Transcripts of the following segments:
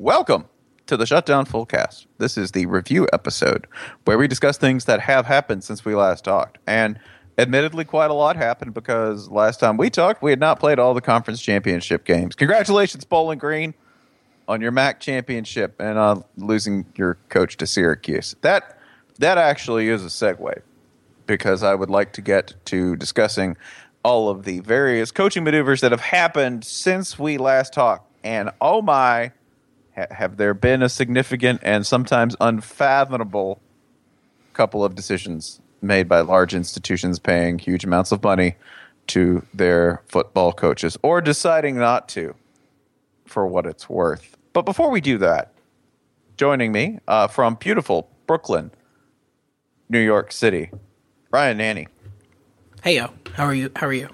Welcome to the Shutdown Fullcast. This is the review episode where we discuss things that have happened since we last talked. And admittedly, quite a lot happened because last time we talked, we had not played all the conference championship games. Congratulations, Bowling Green, on your MAC championship and uh, losing your coach to Syracuse. That that actually is a segue because I would like to get to discussing all of the various coaching maneuvers that have happened since we last talked. And oh my, ha- have there been a significant and sometimes unfathomable couple of decisions made by large institutions paying huge amounts of money to their football coaches or deciding not to for what it's worth. But before we do that, joining me uh, from beautiful Brooklyn, New York City, Ryan Nanni. Hey yo, how are you? How are you?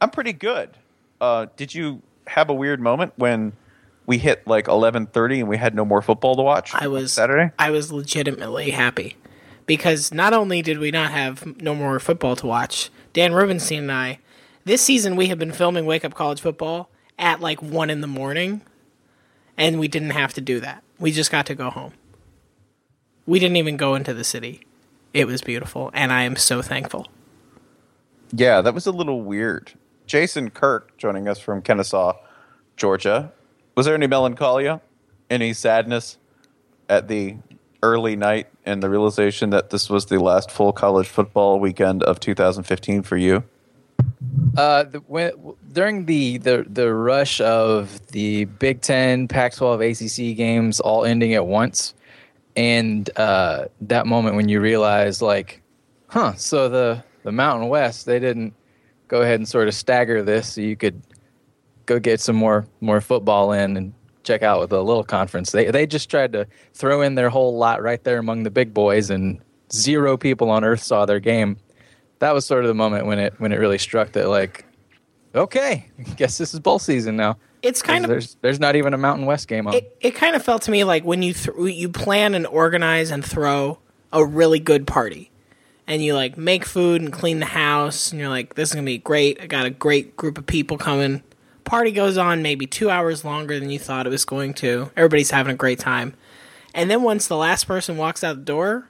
I'm pretty good. Uh, did you have a weird moment when we hit like 11:30 and we had no more football to watch? I was Saturday. I was legitimately happy because not only did we not have no more football to watch, Dan Rubenstein and I, this season we have been filming Wake Up College Football at like one in the morning, and we didn't have to do that. We just got to go home. We didn't even go into the city. It was beautiful, and I am so thankful. Yeah, that was a little weird. Jason Kirk joining us from Kennesaw, Georgia. Was there any melancholia, any sadness at the early night and the realization that this was the last full college football weekend of 2015 for you? Uh, the, when, during the, the the rush of the Big Ten, Pac-12, ACC games all ending at once, and uh, that moment when you realize, like, huh, so the the Mountain West they didn't go ahead and sort of stagger this so you could go get some more more football in and check out with a little conference. They they just tried to throw in their whole lot right there among the big boys, and zero people on earth saw their game. That was sort of the moment when it when it really struck that like, okay, guess this is bowl season now. It's kind of there's there's not even a Mountain West game on. it, it kind of felt to me like when you th- you plan and organize and throw a really good party and you like make food and clean the house and you're like this is going to be great i got a great group of people coming party goes on maybe two hours longer than you thought it was going to everybody's having a great time and then once the last person walks out the door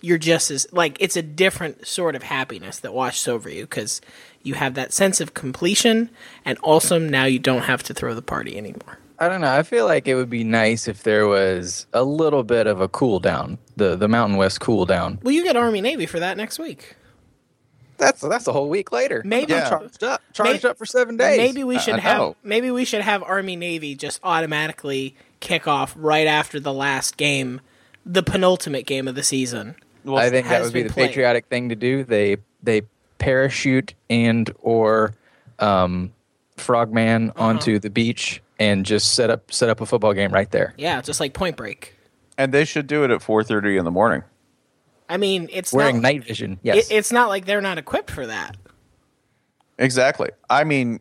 you're just as like it's a different sort of happiness that washes over you because you have that sense of completion and also now you don't have to throw the party anymore I don't know. I feel like it would be nice if there was a little bit of a cool down, the the Mountain West cool down. well you get army navy for that next week That's that's a whole week later. Maybe- Yeah. charged up, charged May- up for seven days. Maybe we should I have know. maybe we should have Army Navy just automatically kick off right after the last game, the penultimate game of the season. I think that would be the played. patriotic thing to do. They they parachute and or um, frogman Uh-huh. onto the beach and just set up set up a football game right there. Yeah, just like Point Break. And they should do it at 4:30 in the morning. I mean, it's Wearing not, night vision. it- Yes. it's not like they're not equipped for that. Exactly. I mean,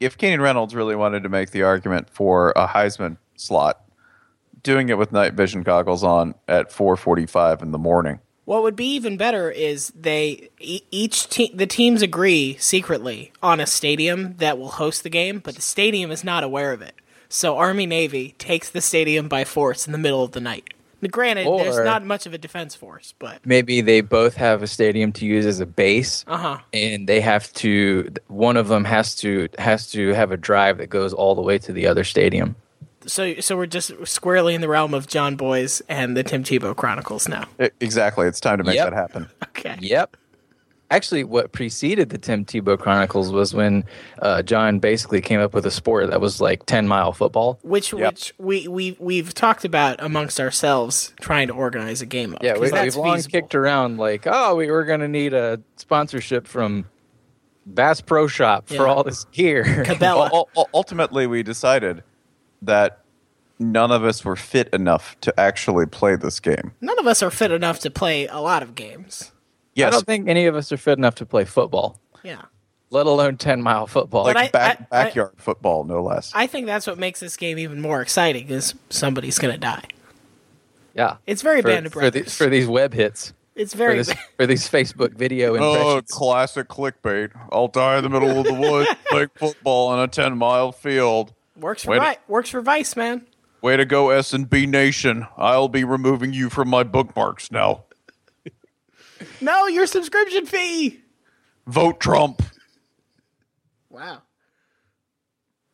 if Keenan Reynolds really wanted to make the argument for a Heisman slot, doing it with night vision goggles on at 4:45 in the morning. What would be even better is they e- each team the teams agree secretly on a stadium that will host the game, but the stadium is not aware of it. So Army Navy takes the stadium by force in the middle of the night. Now, granted, there's not much of a defense force, but Maybe they both have a stadium to use as a base, uh-huh. and they have to. One of them has to has to have a drive that goes all the way to the other stadium. So so we're just squarely in the realm of Jon Bois and the Tim Tebow Chronicles now. I- exactly. It's time to make Yep. that happen. Okay. Yep. Actually, what preceded the Tim Tebow Chronicles was when uh, John basically came up with a sport that was like ten mile football. Which Yep. which we we we've talked about amongst ourselves trying to organize a game of. Yeah, 'cause we, that's we've long feasible. kicked around like, oh, we were going to need a sponsorship from Bass Pro Shop for Yeah. all this gear. Cabela. Ul- ul- ultimately, we decided that none of us were fit enough to actually play this game. None of us are fit enough to play a lot of games. I don't think any of us are fit enough to play football, Yeah. let alone ten mile football. like I- back, I- I- backyard football, no less. I think that's what makes this game even more exciting is somebody's going to die. yeah, It's very for, Band of for, the, for these web hits, it's for very this for these Facebook video Oh, classic clickbait. I'll die in the middle of the woods, like football on a 10 mile field. works for Wait a- Vi- works for Vice, man. Way to go, S and B Nation. I'll be removing you from my bookmarks now. No, your subscription fee. Vote Trump. Wow.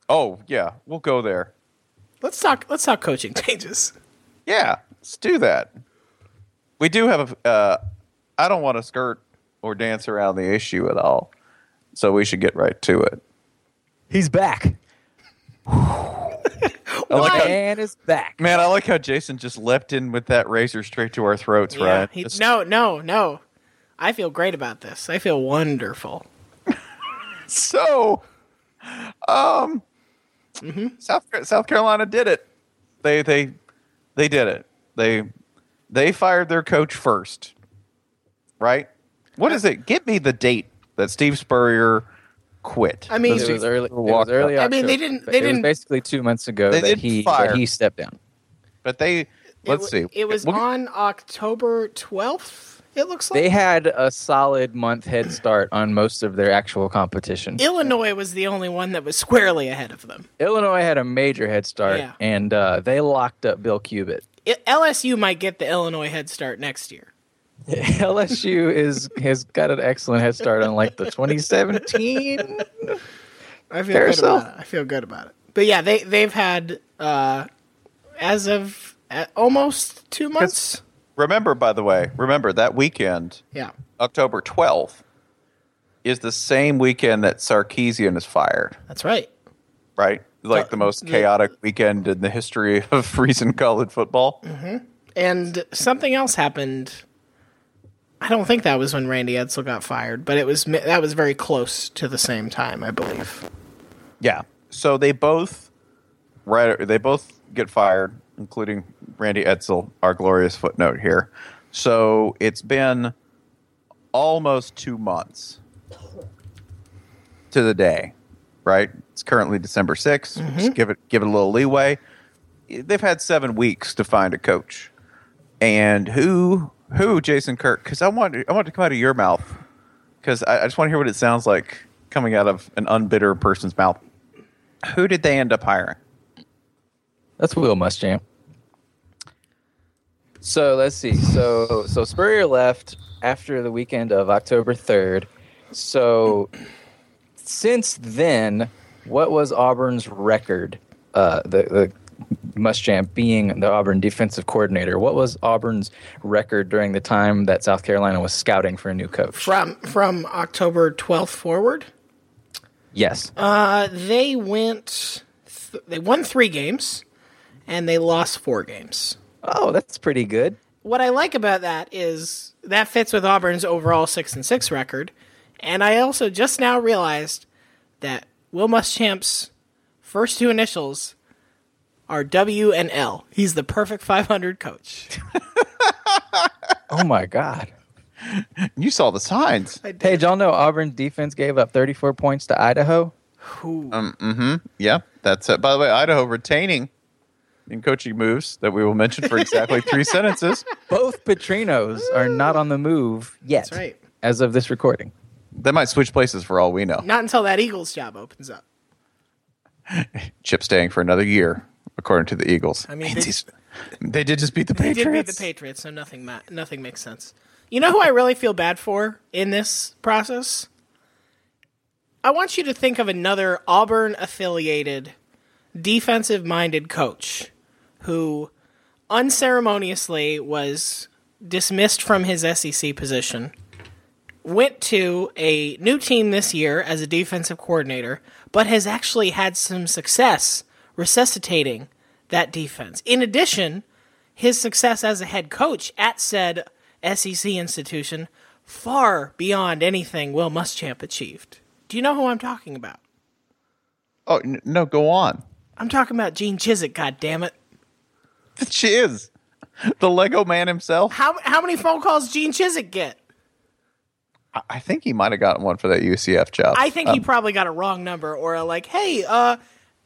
Oh, yeah, we'll go there. Let's talk let's talk coaching changes. Yeah, let's do that. We do have a. Uh, I don't want to skirt or dance around the issue at all, so we should get right to it. He's back. I like how- Man is back. man, I like how Jason just leapt in with that razor straight to our throats, Yeah, right? he- Just- no, no, no. I feel great about this. I feel wonderful. So, um, South South Carolina did it. They they they did it. They they fired their coach first, right? What is it? Give me the date that Steve Spurrier quit. I mean- It was early. It was Walked early. I mean, they didn't- they it didn't- basically two months ago They that he that he stepped down. but they let's it, see. It was We'll- on October 12th, it looks like. They had a solid month head start on most of their actual competition. Illinois was the only one that was squarely ahead of them. Illinois had a major head start, Yeah. and uh, they locked up Bill Cubit. I- LSU might get the Illinois head start next year. LSU is has got an excellent head start on like the 2017. I feel Carousel. good about it. I feel good about it. But yeah, they they've had uh, as of uh, almost two months. Remember, by the way, remember that weekend, Yeah, October twelfth, is the same weekend that Sarkisian is fired. that's right. Right, like Uh, the most chaotic weekend in the history of recent college football. And something else happened. I don't think that was when Randy Edsall got fired, but it was that was very close to the same time, I believe. Yeah. So they both right they both get fired, including Randy Edsall, our glorious footnote here. So it's been almost two months to the day, right? It's currently December 6th. Mm-hmm. Just give it give it a little leeway. They've had seven weeks to find a coach. And who who, Jason Kirk? Because I want I want to come out of your mouth. Because I, I just want to hear what it sounds like coming out of an unbitter person's mouth. Who did they end up hiring? That's Will Muschamp. So let's see. So so Spurrier left after the weekend of October third. So since then, what was Auburn's record? Uh, the the Muschamp being the Auburn defensive coordinator, what was Auburn's record during the time that South Carolina was scouting for a new coach? From from October 12th forward, Yes. uh, they went. Th- they won three games, and they lost four games. oh, that's pretty good. What I like about that is that fits with Auburn's overall six and six record, and I also just now realized that Will Muschamp's first two initials are W and L. He's the perfect 500 coach. Oh my God. You saw the signs. Hey, did y'all know Auburn's defense gave up 34 points to Idaho? Who? Mm hmm. Yeah, that's it. By the way, Idaho retaining in coaching moves that we will mention for exactly three sentences. Both Petrinos are not on the move yet. That's right. As of this recording. They might switch places for all we know. Not until that Eagles job opens up. Chip staying for another year, according to the Eagles. I mean, they- they did just beat the They Patriots. did beat the Patriots, so nothing ma- nothing makes sense. You know who I really feel bad for in this process? I want you to think of another Auburn affiliated defensive minded coach who unceremoniously was dismissed from his SEC position, went to a new team this year as a defensive coordinator, but has actually had some success resuscitating that defense. In addition, his success as a head coach at said SEC institution far beyond anything Will Muschamp achieved. Do you know who I'm talking about? oh n- no, go on. I'm talking about Gene Chizik, God damn it! She is the Lego Man himself. How how many phone calls Gene Chizik get? I- I think he might have gotten one for that UCF job. I think Um, he probably got a wrong number or a like, hey, uh,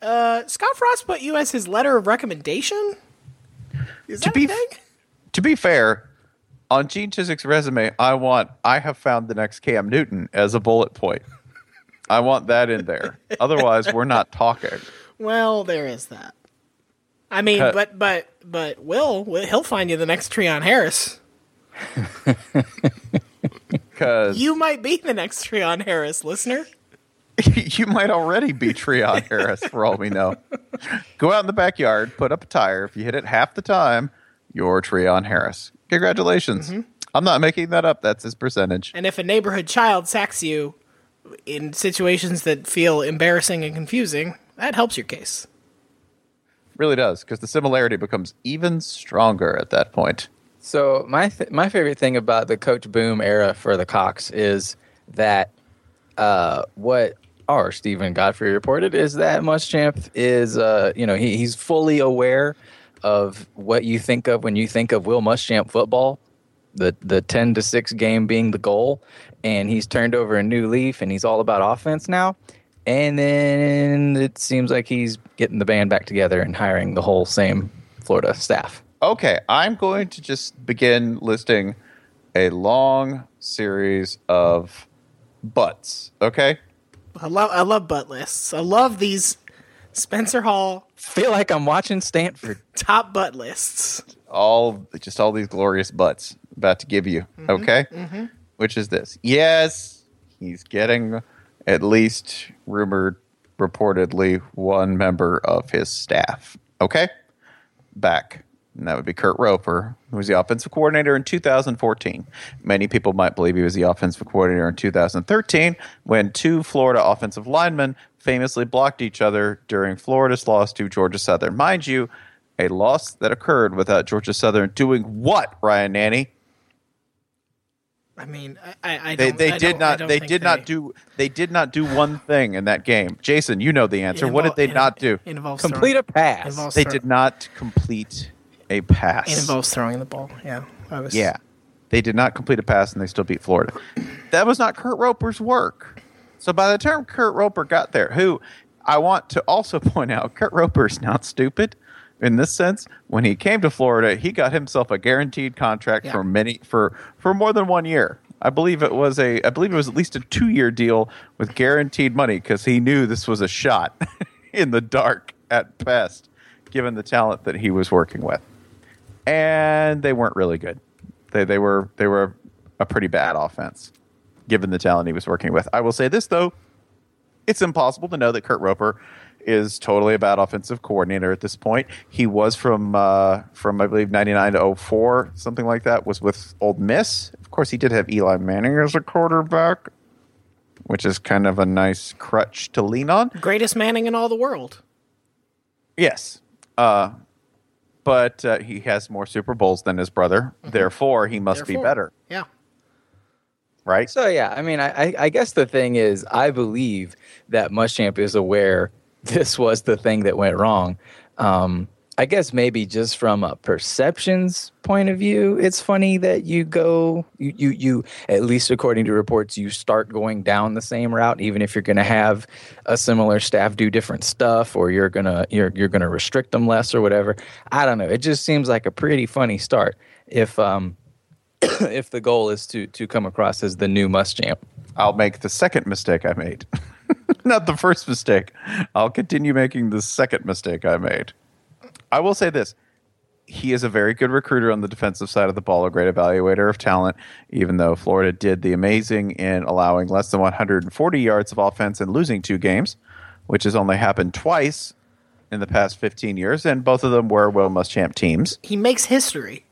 uh, Scott Frost put you as his letter of recommendation. Is that be a thing? to be fair, on Gene Chizik's resume, I want I have found the next Cam Newton as a bullet point. I want that in there. Otherwise, we're not talking. Well, there is that. I mean, Cut. but but but Will, he'll find you the next Treon Harris. Because You might be the next Treon Harris, listener. you might already be Treon Harris for all we know. Go out in the backyard, put up a tire. If you hit it half the time, you're Treon Harris. Congratulations. Mm-hmm. I'm not making that up. That's his percentage. And if a neighborhood child sacks you in situations that feel embarrassing and confusing, that helps your case. Really does, because the similarity becomes even stronger at that point. So my th- my favorite thing about the Coach Boom era for the Cox is that uh, what our Steven Godfrey reported is that Muschamp is uh, you know he, he's fully aware of what you think of when you think of Will Muschamp football, the the ten to six game being the goal, and he's turned over a new leaf and he's all about offense now. And then it seems like he's getting the band back together and hiring the whole same Florida staff. Okay, I'm going to just begin listing a long series of butts. Okay? I love I love butt lists. I love these Spencer Hall Feel like I'm watching Stanford. top butt lists. All just all these glorious butts I'm about to give you. Mm-hmm, okay? Mm-hmm. Which is this. Yes, he's getting at least rumored reportedly one member of his staff. Okay? Back. And that would be Kurt Roper, who was the offensive coordinator in 2014. Many people might believe he was the offensive coordinator in 2013 when two Florida offensive linemen famously blocked each other during Florida's loss to Georgia Southern. Mind you, a loss that occurred without Georgia Southern doing what, Ryan Nanni? I mean, I, I, I They, don't, they I did don't- I not don't they think did not do they did not do one thing in that game. Jason, you know the answer. It what did they it- not do? Involves Complete throwing, a pass. involves They did not complete a pass. It involves throwing the ball. Yeah, I was. Yeah. They did not complete a pass and they still beat Florida. That was not Kurt Roper's work. So by the time Kurt Roper got there, who I want to also point out, Kurt Roper is not stupid in this sense. When he came to Florida, he got himself a guaranteed contract Yeah. for many for for more than one year. I believe it was a I believe it was at least a two year deal with guaranteed money because he knew this was a shot in the dark at best, given the talent that he was working with and they weren't really good. They they were they were a pretty bad offense, given the talent he was working with. I will say this though, it's impossible to know that Kurt Roper is totally a bad offensive coordinator at this point. He was from uh, from I believe ninety nine to 04, something like that. Was with Ole Miss. Of course, he did have Eli Manning as a quarterback, which is kind of a nice crutch to lean on. Greatest Manning in all the world. Yes. Uh, but uh, he has more Super Bowls than his brother. Therefore, he must be better, Yeah. right? So yeah, I mean, I, I- I guess the thing is, I believe that Muschamp is aware this was the thing that went wrong. Um, I guess maybe just from a perceptions point of view, it's funny that you go, you, you, you at least according to reports, you start going down the same route, even if you're going to have a similar staff do different stuff, or you're gonna you're you're gonna restrict them less or whatever. I don't know. It just seems like a pretty funny start if um if the goal is to to come across as the new Must Muschamp. I'll make the second mistake I made. Not the first mistake. I'll continue making the second mistake I made. I will say this. He is a very good recruiter on the defensive side of the ball, a great evaluator of talent, even though Florida did the amazing in allowing less than 140 yards of offense and losing two games, which has only happened twice in the past 15 years, and both of them were Will Muschamp teams. He makes history.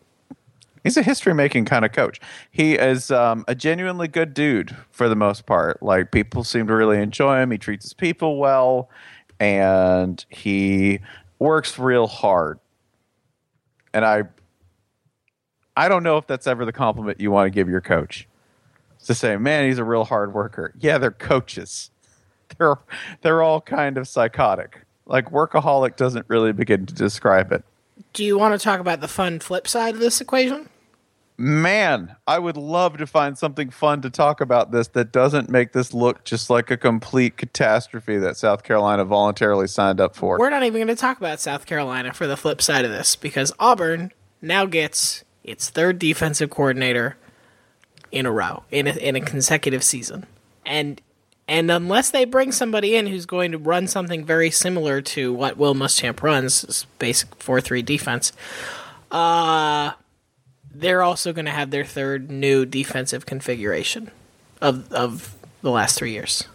He's a history making kind of coach. He is um, a genuinely good dude for the most part. Like people seem to really enjoy him. He treats his people well, and he works real hard. And I, I don't know if that's ever the compliment you want to give your coach. To say, man, he's a real hard worker. Yeah, they're coaches. They're they're all kind of psychotic. Like workaholic doesn't really begin to describe it. Do you want to talk about the fun flip side of this equation? Man, I would love to find something fun to talk about this that doesn't make this look just like a complete catastrophe that South Carolina voluntarily signed up for. We're not even going to talk about South Carolina for the flip side of this because Auburn now gets its third defensive coordinator in a row in a, in a consecutive season, and and unless they bring somebody in who's going to run something very similar to what Will Muschamp runs, this basic four three defense, uh, they're also going to have their third new defensive configuration of of the last three years.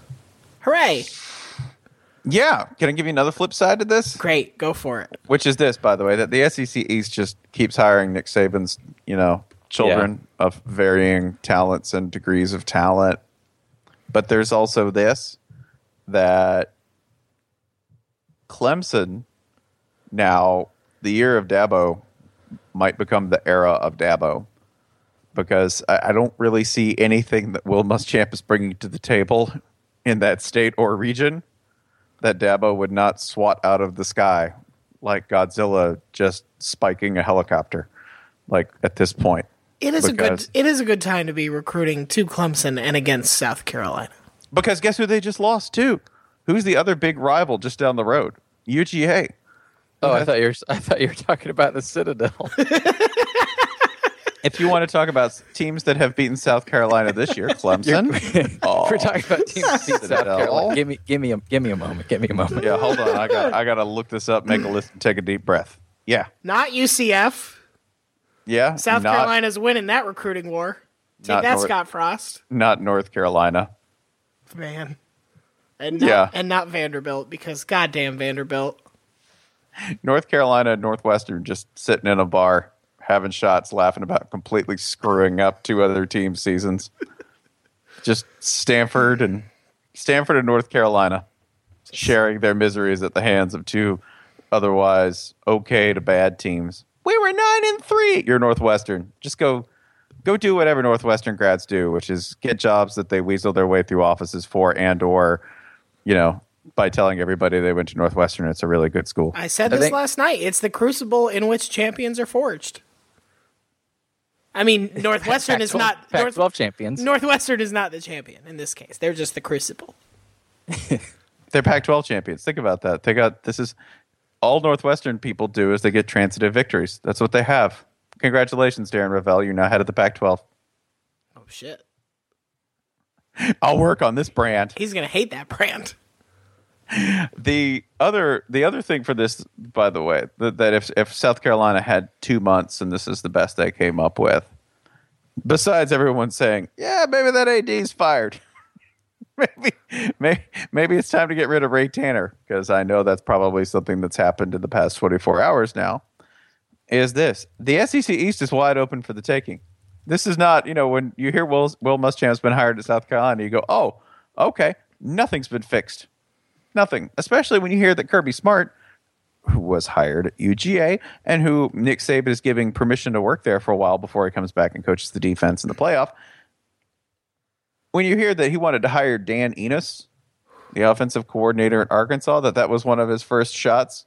Hooray! yeah, can I give you another flip side to this? Great, go for it. Which is this, by the way, that the SEC East just keeps hiring Nick Saban's, you know, children of varying talents and degrees of talent. But there's also this that Clemson now the year of Dabo might become the era of Dabo because I, I don't really see anything that Will Muschamp is bringing to the table in that state or region that Dabo would not swat out of the sky like Godzilla just spiking a helicopter. Like at this point, It is a good it is a good time to be recruiting to Clemson and against South Carolina. because guess who they just lost to? Who's the other big rival just down the road? UGA. Oh, I thought you were I thought you were talking about the Citadel. If you want to talk about teams that have beaten South Carolina this year, Clemson. Oh, We're talking about teams in South Citadel. Carolina. Give me give me a give me a moment. Give me a moment. yeah, hold on. I got I got to look this up, make a list, and take a deep breath. Yeah, Not UCF. Yeah. South not, Carolina's winning that recruiting war. Take that, North- Scott Frost. not North Carolina. Man. And not, Yeah. and not Vanderbilt because goddamn Vanderbilt. North Carolina and Northwestern just sitting in a bar, having shots, laughing about completely screwing up two other team seasons. just Stanford and Stanford and North Carolina sharing their miseries at the hands of two otherwise okay to bad teams. We were nine and three. You're Northwestern. Just go go do whatever Northwestern grads do, which is get jobs that they weasel their way through offices for and or, you know, by telling everybody they went to Northwestern, it's a really good school. I said I this think- last night. It's the crucible in which champions are forged. I mean, Northwestern is not Pac-12 North, champions. Northwestern is not the champion in this case. They're just the crucible. They're Pac-12 champions. Think about that. They got this is all Northwestern people do is they get transitive victories. That's what they have. Congratulations, Darren Ravel. You're now head of the Pac-12. Oh shit. I'll work on this brand. He's gonna hate that brand. The other the other thing for this, by the way, that, that if if South Carolina had two months and this is the best they came up with, besides everyone saying, yeah, maybe that AD's fired. maybe, maybe, maybe it's time to get rid of Ray Tanner because I know that's probably something that's happened in the past 24 hours now. Is this the SEC East is wide open for the taking? This is not, you know, when you hear Will, Will Muschamp's been hired at South Carolina, you go, oh, okay, nothing's been fixed. Nothing. Especially when you hear that Kirby Smart, who was hired at UGA and who Nick Saban is giving permission to work there for a while before he comes back and coaches the defense in the playoff. When you hear that he wanted to hire Dan Enos, the offensive coordinator at Arkansas, that that was one of his first shots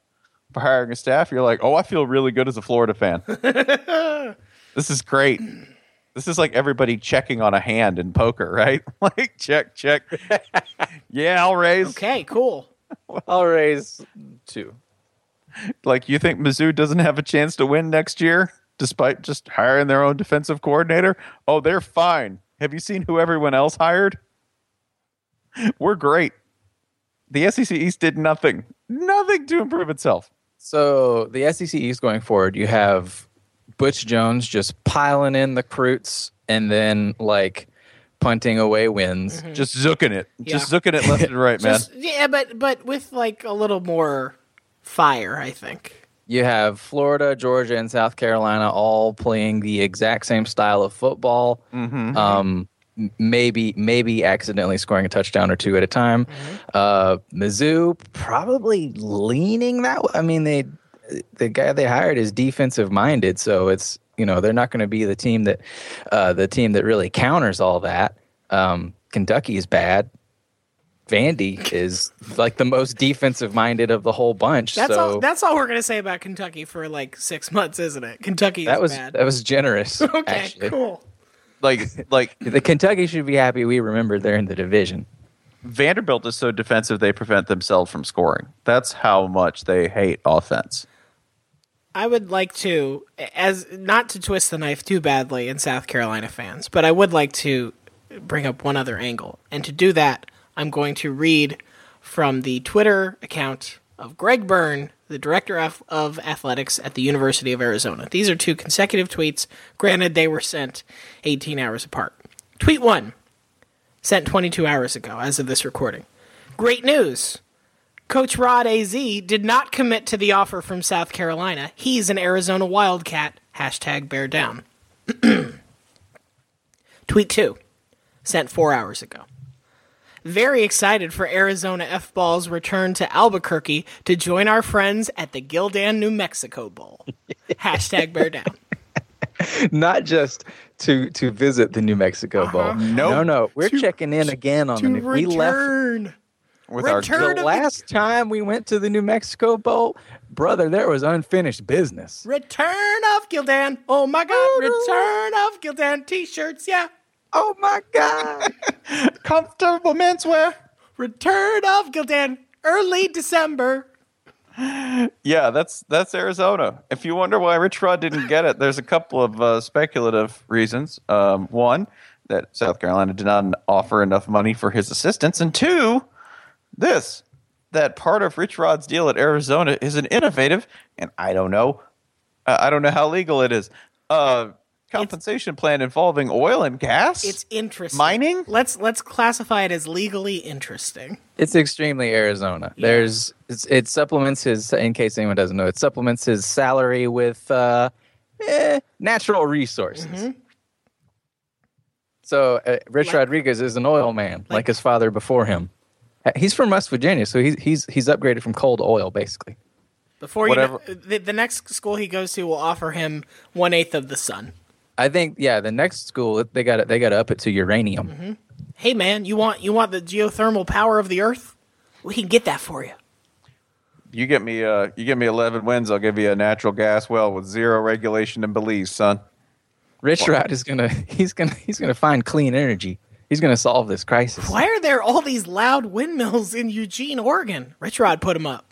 for hiring a staff, you're like, oh, I feel really good as a Florida fan. this is great. This is like everybody checking on a hand in poker, right? like check, check. yeah, I'll raise. Okay, cool. I'll raise two. Like you think Mizzou doesn't have a chance to win next year despite just hiring their own defensive coordinator? Oh, they're fine. Have you seen who everyone else hired? We're great. The SEC East did nothing. Nothing to improve itself. So the SEC East going forward, you have Butch Jones just piling in the recruits and then like punting away wins. Mm-hmm. Just zooking it. Just zooking it left and right, man. Just, yeah, but but with like a little more fire, I think. You have Florida, Georgia, and South Carolina all playing the exact same style of football. Um, maybe maybe accidentally scoring a touchdown or two at a time. Uh, Mizzou probably leaning that way. I mean, they the guy they hired is defensive minded, so it's you know they're not going to be the team that uh, the team that really counters all that. Um, Kentucky is bad. Vandy is like the most defensive minded of the whole bunch. That's so all. That's all we're gonna say about Kentucky for like six months, isn't it? Kentucky that is was bad. that was generous. okay, actually. cool. Like like The Kentucky should be happy we remembered they're in the division. Vanderbilt is so defensive they prevent themselves from scoring. That's how much they hate offense. I would like to, as not to twist the knife too badly in South Carolina fans, but I would like to bring up one other angle. And to do that, I'm going to read from the Twitter account of Greg Byrne, the director of, of athletics at the University of Arizona. These are two consecutive tweets. Granted, they were sent 18 hours apart. Tweet one, sent 22 hours ago as of this recording. Great news. Coach Rod AZ did not commit to the offer from South Carolina. He's an Arizona Wildcat. Hashtag bear down. Tweet two, sent four hours ago. Very excited for Arizona F Ball's return to Albuquerque to join our friends at the Gildan, New Mexico Bowl. Hashtag bear down. Not just to to visit the New Mexico uh-huh. Bowl. Nope. No, no. We're To- checking in again on To them. We left. With Return our of the the- last time we went to the New Mexico Bowl, brother, there was unfinished business. Return of Gildan. Oh my god, return of Gildan t shirts, yeah. Oh my god. comfortable menswear. Return of Gildan. Early December. Yeah, that's that's Arizona. If you wonder why Rich Rod didn't get it, there's a couple of uh, speculative reasons. Um, one, that South Carolina did not offer enough money for his assistance, and two, this that part of Rich Rod's deal at Arizona is an innovative, and I don't know, uh, I don't know how legal it is. Uh, compensation plan involving oil and gas. It's interesting. Mining? Let's let's classify it as legally interesting. It's extremely Arizona. There's it's, it supplements his in case anyone doesn't know, it supplements his salary with uh eh, natural resources. So uh, Rich Like- Rodriguez is an oil man, like, his father before him. Uh, He's from West Virginia, so he's he's he's upgraded from coal to oil, basically. Before Whatever. you know, the, the next school he goes to will offer him one eighth of the sun. I think yeah, the next school they got they got to up it to uranium. Hey man, you want you want the geothermal power of the earth? We can get that for you. you get me, uh, you give me eleven wins, I'll give you a natural gas well with zero regulation in Belize, son. Rich Rod is gonna he's gonna he's gonna find clean energy. He's gonna solve this crisis. Why are there all these loud windmills in Eugene, Oregon? Rich Rod put them up.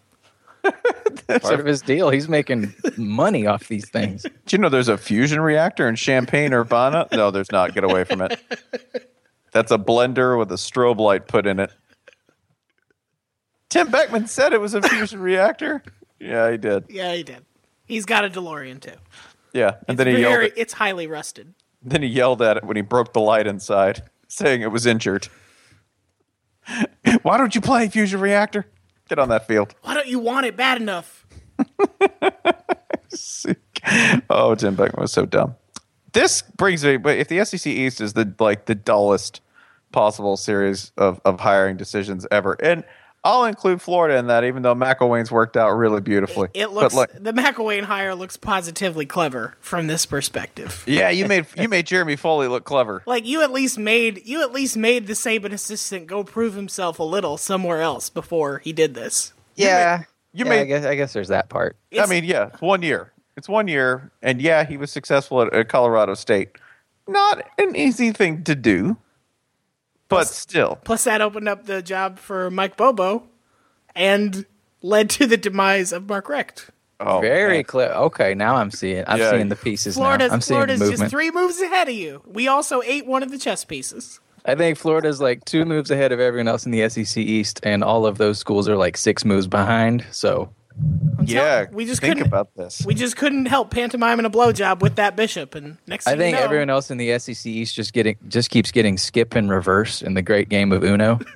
Part of his deal. He's making money off these things. Do you know there's a fusion reactor in Champaign, Urbana? No, there's not. Get away from it. That's a blender with a strobe light put in it. Tim Beckman said it was a fusion reactor. Yeah, he did. Yeah, he did. He's got a DeLorean too. Yeah, and It's then he yelled. very, At, it's highly rusted. then he yelled at it when he broke the light inside, saying it was injured. Why don't you play Fusion Reactor? Get on that field. Why don't you want it bad enough? oh, Jim Beckman was so dumb. This brings me, but if the SEC East is the like the dullest possible series of, of hiring decisions ever, and I'll include Florida in that, even though McElwain's worked out really beautifully. It But, looks like, the McElwain hire looks positively clever from this perspective. yeah, you made you made Jeremy Foley look clever. Like you at least made you at least made the Saban assistant go prove himself a little somewhere else before he did this. Yeah, you yeah, made- I guess I guess there's that part. I mean, yeah, it's one year. It's one year, and yeah, he was successful at, at Colorado State. Not an easy thing to do, but still. Plus, that opened up the job for Mike Bobo, and led to the demise of Mark Richt. Oh, Very man. clear. Okay, now I'm seeing. I'm Yeah. seeing the pieces Florida's now. I'm seeing Florida's movement. just three moves ahead of you. We also ate one of the chess pieces. I think Florida's like two moves ahead of everyone else in the SEC East, and all of those schools are like six moves behind. So Yeah, we just think couldn't- about this. We just couldn't help pantomiming a blowjob with that bishop, and next I thing think you know, everyone else in the SEC East just getting just keeps getting skip in reverse in the great game of Uno.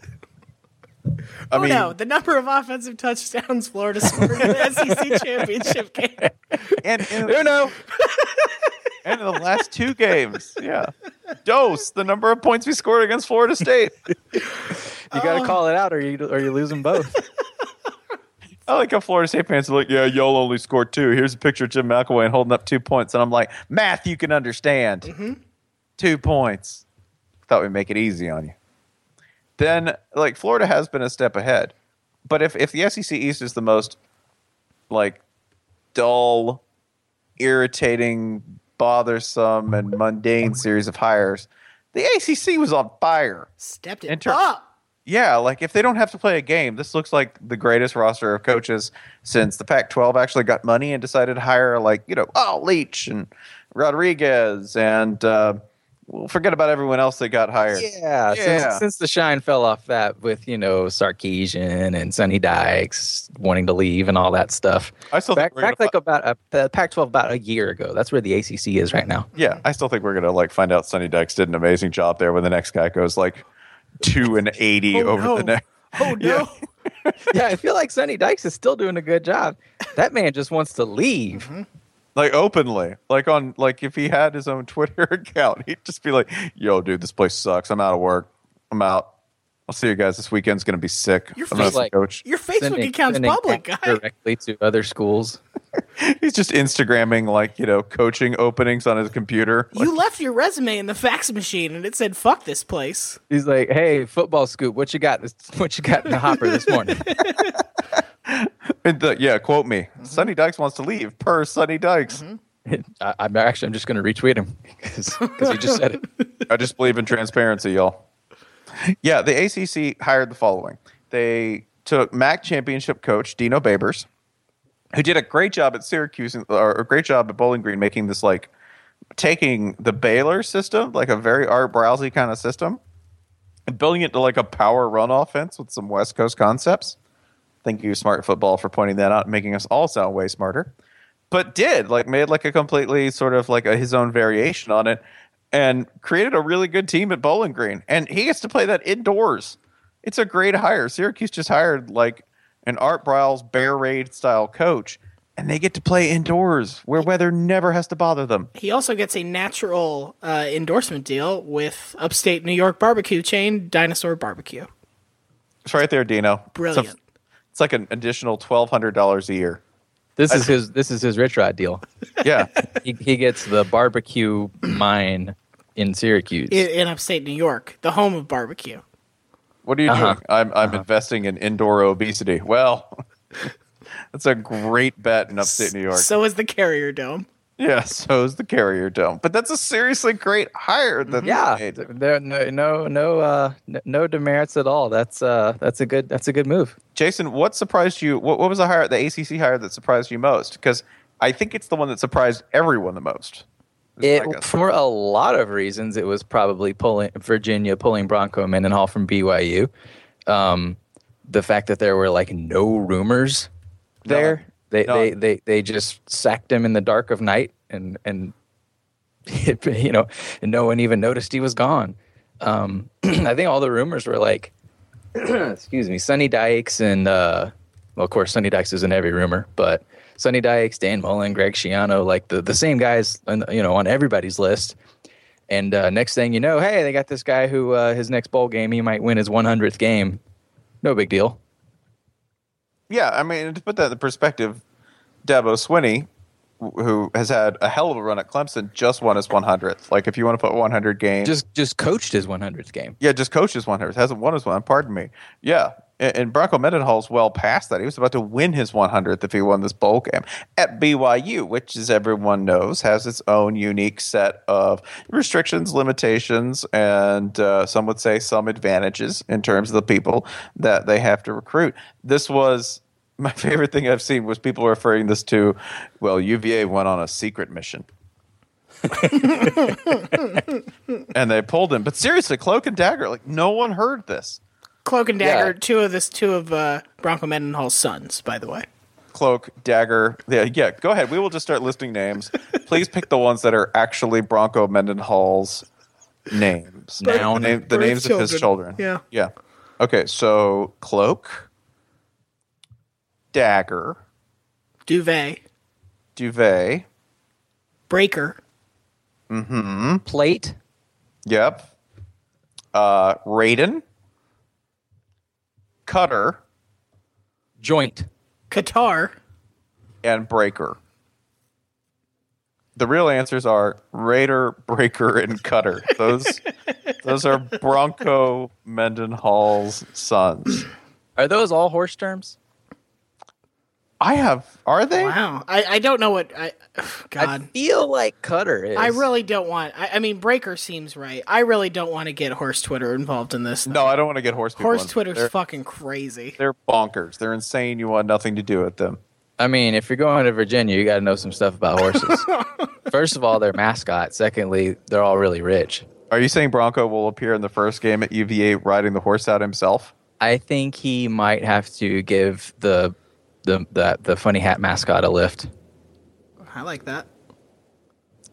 I oh mean, no, the number of offensive touchdowns Florida scored in the SEC championship game. and in, Uno. and in the last two games, yeah. Dose the number of points we scored against Florida State. You got to oh. call it out, or you or you lose them both. I like how Florida State fans are like, yeah, y'all only scored two. Here's a picture of Jim McElwain holding up two points. And I'm like, math you can understand. Mm-hmm. Two points. Thought we'd make it easy on you. Then, like, Florida has been a step ahead. But if, if the SEC East is the most, like, dull, irritating, bothersome, and mundane series of hires, the ACC was on fire. Stepped it Enter- up. Yeah, like if they don't have to play a game, this looks like the greatest roster of coaches since the Pac 12 actually got money and decided to hire, like, you know, oh, Leach and Rodriguez and uh, well, forget about everyone else that got hired. Yeah, Yeah. Since, since the shine fell off that with you know Sarkisian and Sonny Dykes wanting to leave and all that stuff. I still back, back like about a, the Pac-12 about a year ago. That's where the ACC is right now. Yeah, I still think we're gonna like find out Sonny Dykes did an amazing job there when the next guy goes like two and eighty Oh, over no. the next. Oh no. yeah, I feel like Sonny Dykes is still doing a good job. That man just wants to leave. Mm-hmm. Like openly, like on like if he had his own Twitter account, he'd just be like, "Yo, dude, this place sucks. I'm out of work. I'm out. I'll see you guys this weekend's gonna be sick. Your face- like- coach." Your Facebook Sending- account's sending public, texts guy. directly to other schools. He's just Instagramming like you know coaching openings on his computer. Like, You left your resume in the fax machine, and it said "fuck this place." He's like, "Hey, football scoop, what you got? This, what you got in the hopper this morning?" and the- yeah, quote me. Mm-hmm. Sonny Dykes wants to leave per Sonny Dykes. Mm-hmm. I, I'm actually I'm just going to retweet him because he just said it. I just believe in transparency, y'all. Yeah, the ACC hired the following. They took MAC championship coach Dino Babers, who did a great job at Syracuse or a great job at Bowling Green, making this like taking the Baylor system, like a very Art Browsey kind of system, and building it to like a power run offense with some West Coast concepts. Thank you, Smart Football, for pointing that out and making us all sound way smarter. But did like made like a completely sort of like a, his own variation on it, and created a really good team at Bowling Green. And he gets to play that indoors. It's a great hire. Syracuse just hired like an Art Briles Bear Raid style coach, and they get to play indoors where weather never has to bother them. He also gets a natural uh, endorsement deal with upstate New York barbecue chain Dinosaur Barbecue. It's right there, Dino. Brilliant. It's, a- it's like an additional twelve hundred dollars a year. This is his this is his rich rod deal. Yeah. He, he gets the barbecue mine in Syracuse. in, in upstate New York, the home of barbecue. What are you Uh-huh. doing? I'm I'm investing in indoor obesity. Well, that's a great bet in upstate New York. So is the Carrier Dome. Yeah, so is the Carrier Dome. But that's a seriously great hire. That yeah, made. there no no no uh no demerits at all. That's uh that's a good that's a good move. Jason, what surprised you? What, what was the hire, the ACC hire that surprised you most? Because I think it's the one that surprised everyone the most. It, for a lot of reasons, it was probably pulling Virginia pulling Bronco Mendenhall from BYU. Um, the fact that there were like no rumors there, they, None. they they they just sacked him in the dark of night, and and you know, and no one even noticed he was gone. Um, I think all the rumors were like excuse me, Sonny Dykes and uh, well, of course, Sonny Dykes is in every rumor, but Sonny Dykes, Dan Mullen, Greg Schiano, like the the same guys, on, you know, on everybody's list. And uh, next thing you know, hey, they got this guy who uh, his next bowl game he might win his 100th game. No big deal. Yeah, I mean, to put that in perspective, Dabo Swinney, who has had a hell of a run at Clemson, just won his 100th. Like, if you want to put 100 games, Just just coached his 100th game. yeah, just coached his 100th, hasn't won his one. Pardon me. Yeah, and, and Bronco Mendenhall's well past that. He was about to win his 100th if he won this bowl game at BYU, which, as everyone knows, has its own unique set of restrictions, limitations, and uh, some would say some advantages in terms of the people that they have to recruit. This was my favorite thing I've seen was people referring this to, well, UVA went on a secret mission. and they pulled him. But seriously, Cloak and Dagger, like no one heard this. Cloak and Dagger, Yeah. two of this, two of uh, Bronco Mendenhall's sons, by the way. Cloak, Dagger. Yeah, yeah. Go ahead. We will just start listing names. Please pick the ones that are actually Bronco Mendenhall's names. Now, The, name- the Birth names of his children. children. Yeah. Yeah. Okay, so Cloak, Dagger, Duvet, Duvet. Breaker, Plate, Yep. Uh, Raiden, Cutter, joint. Qatar, and Breaker. The real answers are Raider, Breaker, and Cutter. Those those are Bronco Mendenhall's sons. Are those all horse terms? I have. Are they? Wow. I, I don't know what. I, I feel like Cutter is. I, really don't want. I, I mean, Breaker seems right. I really don't want to get horse Twitter involved in this. No, I don't want to get horse. people horse. Twitter's They're, fucking crazy. they're bonkers. They're insane. You want nothing to do with them. I mean, if you're going to Virginia, you got to know some stuff about horses. First of all, they're mascot. Secondly, they're all really rich. Are you saying Bronco will appear in the first game at UVA riding the horse out himself? I think he might have to give the the the, the funny hat mascot a lift. I like that.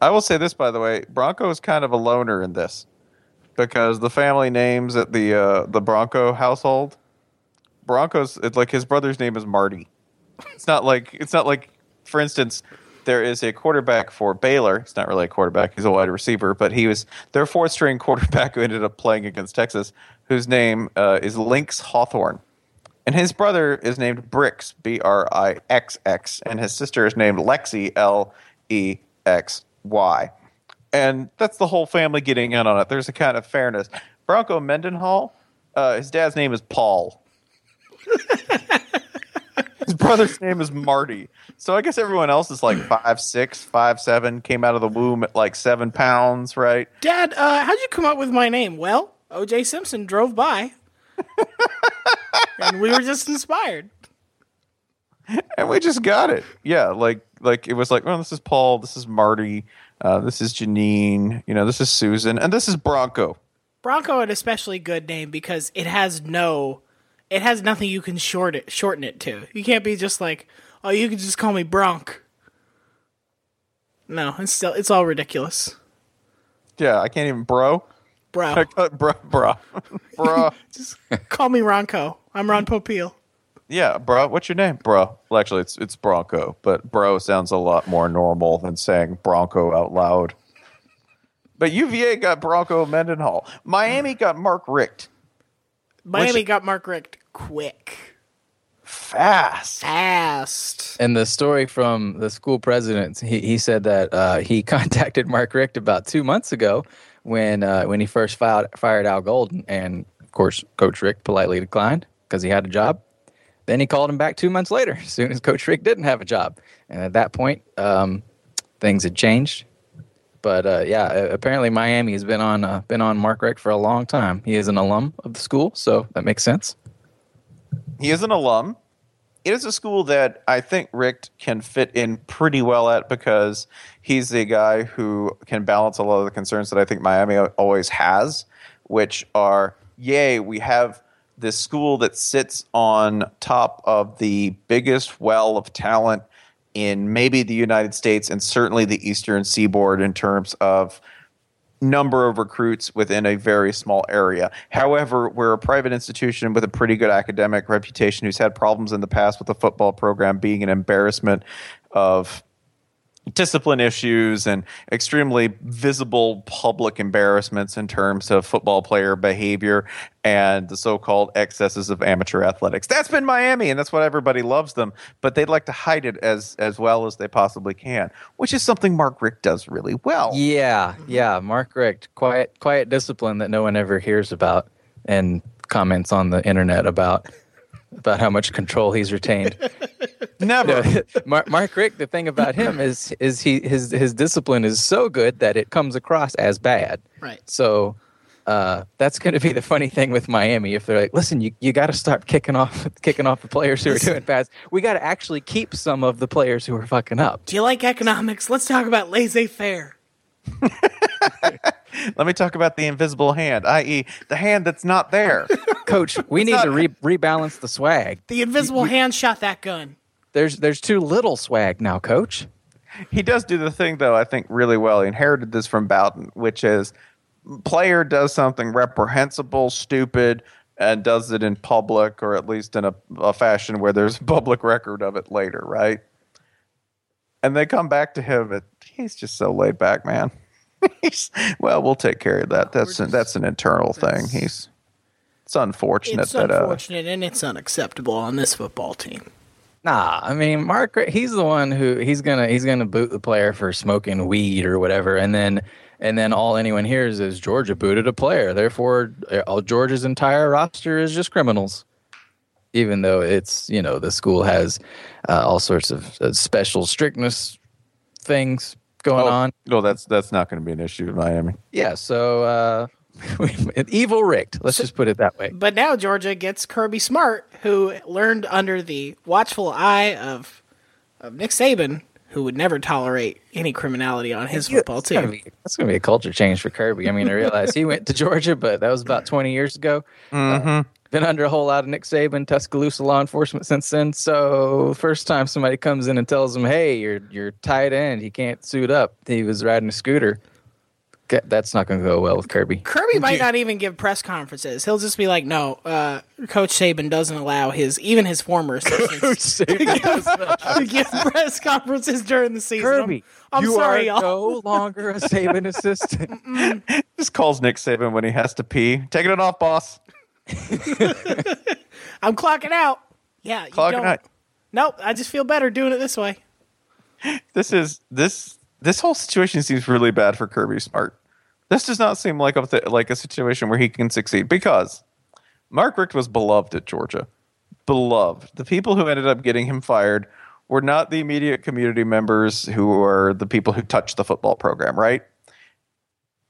I will say this, by the way, Bronco is kind of a loner in this because the family names at the uh, the Bronco household, Bronco's it's like his brother's name is Marty. It's not like it's not like, for instance, there is a quarterback for Baylor. He's not really a quarterback; he's a wide receiver, but he was their fourth string quarterback who ended up playing against Texas, whose name uh, is Lynx Hawthorne. And his brother is named Brix, B R I X X, and his sister is named Lexi, L E X Y. And that's the whole family getting in on it. There's a kind of fairness. Bronco Mendenhall, uh, his dad's name is Paul. his brother's name is Marty. So I guess everyone else is like five six, five seven, came out of the womb at like seven pounds, right? Dad, uh, how'd you come up with my name? Well, O.J. Simpson drove by, and we were just inspired. and we just got it. Yeah, like like it was like, oh, this is Paul, this is Marty, uh, this is Janine, you know, this is Susan, and this is Bronco. Bronco an especially good name because it has no, it has nothing you can short it, shorten it to. You can't be just like, oh, you can just call me Bronk. No, it's still it's all ridiculous, Yeah, I can't even bro. Bro. I call bro, bro, bro. just call me Ronco. I'm Ron Popeil. yeah, bro. What's your name, bro? Well, actually, it's it's Bronco, but bro sounds a lot more normal than saying Bronco out loud. But UVA got Bronco Mendenhall. Miami got Mark Richt. Miami got Mark Richt quick, Fast. fast. And the story from the school president, he, he said that uh, he contacted Mark Richt about two months ago when uh, when he first fired, fired Al Golden, and of course, Coach Richt politely declined because he had a job. Then he called him back two months later, as soon as Coach Richt didn't have a job, and at that point, um, things had changed. But uh, yeah, apparently Miami has been on uh, been on Mark Richt for a long time. He is an alum of the school, so that makes sense. He is an alum. It is a school that I think Richt can fit in pretty well at because he's the guy who can balance a lot of the concerns that I think Miami always has, which are yay, we have this school that sits on top of the biggest well of talent in maybe the United States and certainly the Eastern Seaboard in terms of number of recruits within a very small area. However, we're a private institution with a pretty good academic reputation who's had problems in the past with the football program being an embarrassment of discipline issues and extremely visible public embarrassments in terms of football player behavior and the so-called excesses of amateur athletics. That's been Miami and that's what everybody loves them, but they'd like to hide it as as well as they possibly can, which is something Mark Richt does really well. Yeah, yeah. Mark Richt, quiet, quiet discipline that no one ever hears about and comments on the internet about about how much control he's retained. Never. Mark, Mark Richt, the thing about him is is he his his discipline is so good that it comes across as bad. Right. So uh, that's going to be the funny thing with Miami. If they're like, listen, you, you got to start kicking off kicking off the players who are doing bad. We got to actually keep some of the players who are fucking up. Do you like economics? Let's talk about laissez faire. Let me talk about the invisible hand, i.e., the hand that's not there. Coach, we need to re- rebalance the swag. The invisible hand shot that gun. There's there's too little swag now, Coach. he does do the thing though i think really well he inherited this from bowden which is player does something reprehensible stupid and does it in public or at least in a, a fashion where there's public record of it later right and they come back to him and he's just so laid back man he's, well we'll take care of that that's an, that's an internal thing he's it's unfortunate It's that uh, unfortunate and it's unacceptable on this football team. Nah, I mean Mark. He's the one who he's gonna he's gonna boot the player for smoking weed or whatever, and then and then all anyone hears is Georgia booted a player. Therefore, uh, all Georgia's entire roster is just criminals. Even though it's you know the school has uh, all sorts of uh, special strictness things going oh, on. no that's that's not going to be an issue in miami Yeah, so uh, evil rigged. Let's just put it that way. But now Georgia gets Kirby Smart, who learned under the watchful eye of of Nick Saban, who would never tolerate any criminality on his football That's gonna team. be that's gonna be a culture change for Kirby. I mean, I realize he went to Georgia, but that was about twenty years ago. Uh, been under a whole lot of Nick Saban, Tuscaloosa law enforcement since then. So first time somebody comes in and tells him, "Hey, you're you're tight end. He can't suit up. He was riding a scooter." That's not going to go well with Kirby. Kirby might not even give press conferences. He'll just be like, "No, uh, Coach Saban doesn't allow his even his former assistants to give press conferences during the season." I'm- Kirby, I'm, you sorry, are y'all. no longer a Saban assistant. just calls nick saban when he has to pee taking it off boss I'm clocking out. Yeah, you Clocking don't- out. Nope, I just feel better doing it this way. this is this this whole situation seems really bad for Kirby Smart. This does not seem like a th- like a situation where he can succeed because Mark Richt was beloved at Georgia, beloved. The people who ended up getting him fired were not the immediate community members who were the people who touched the football program, right?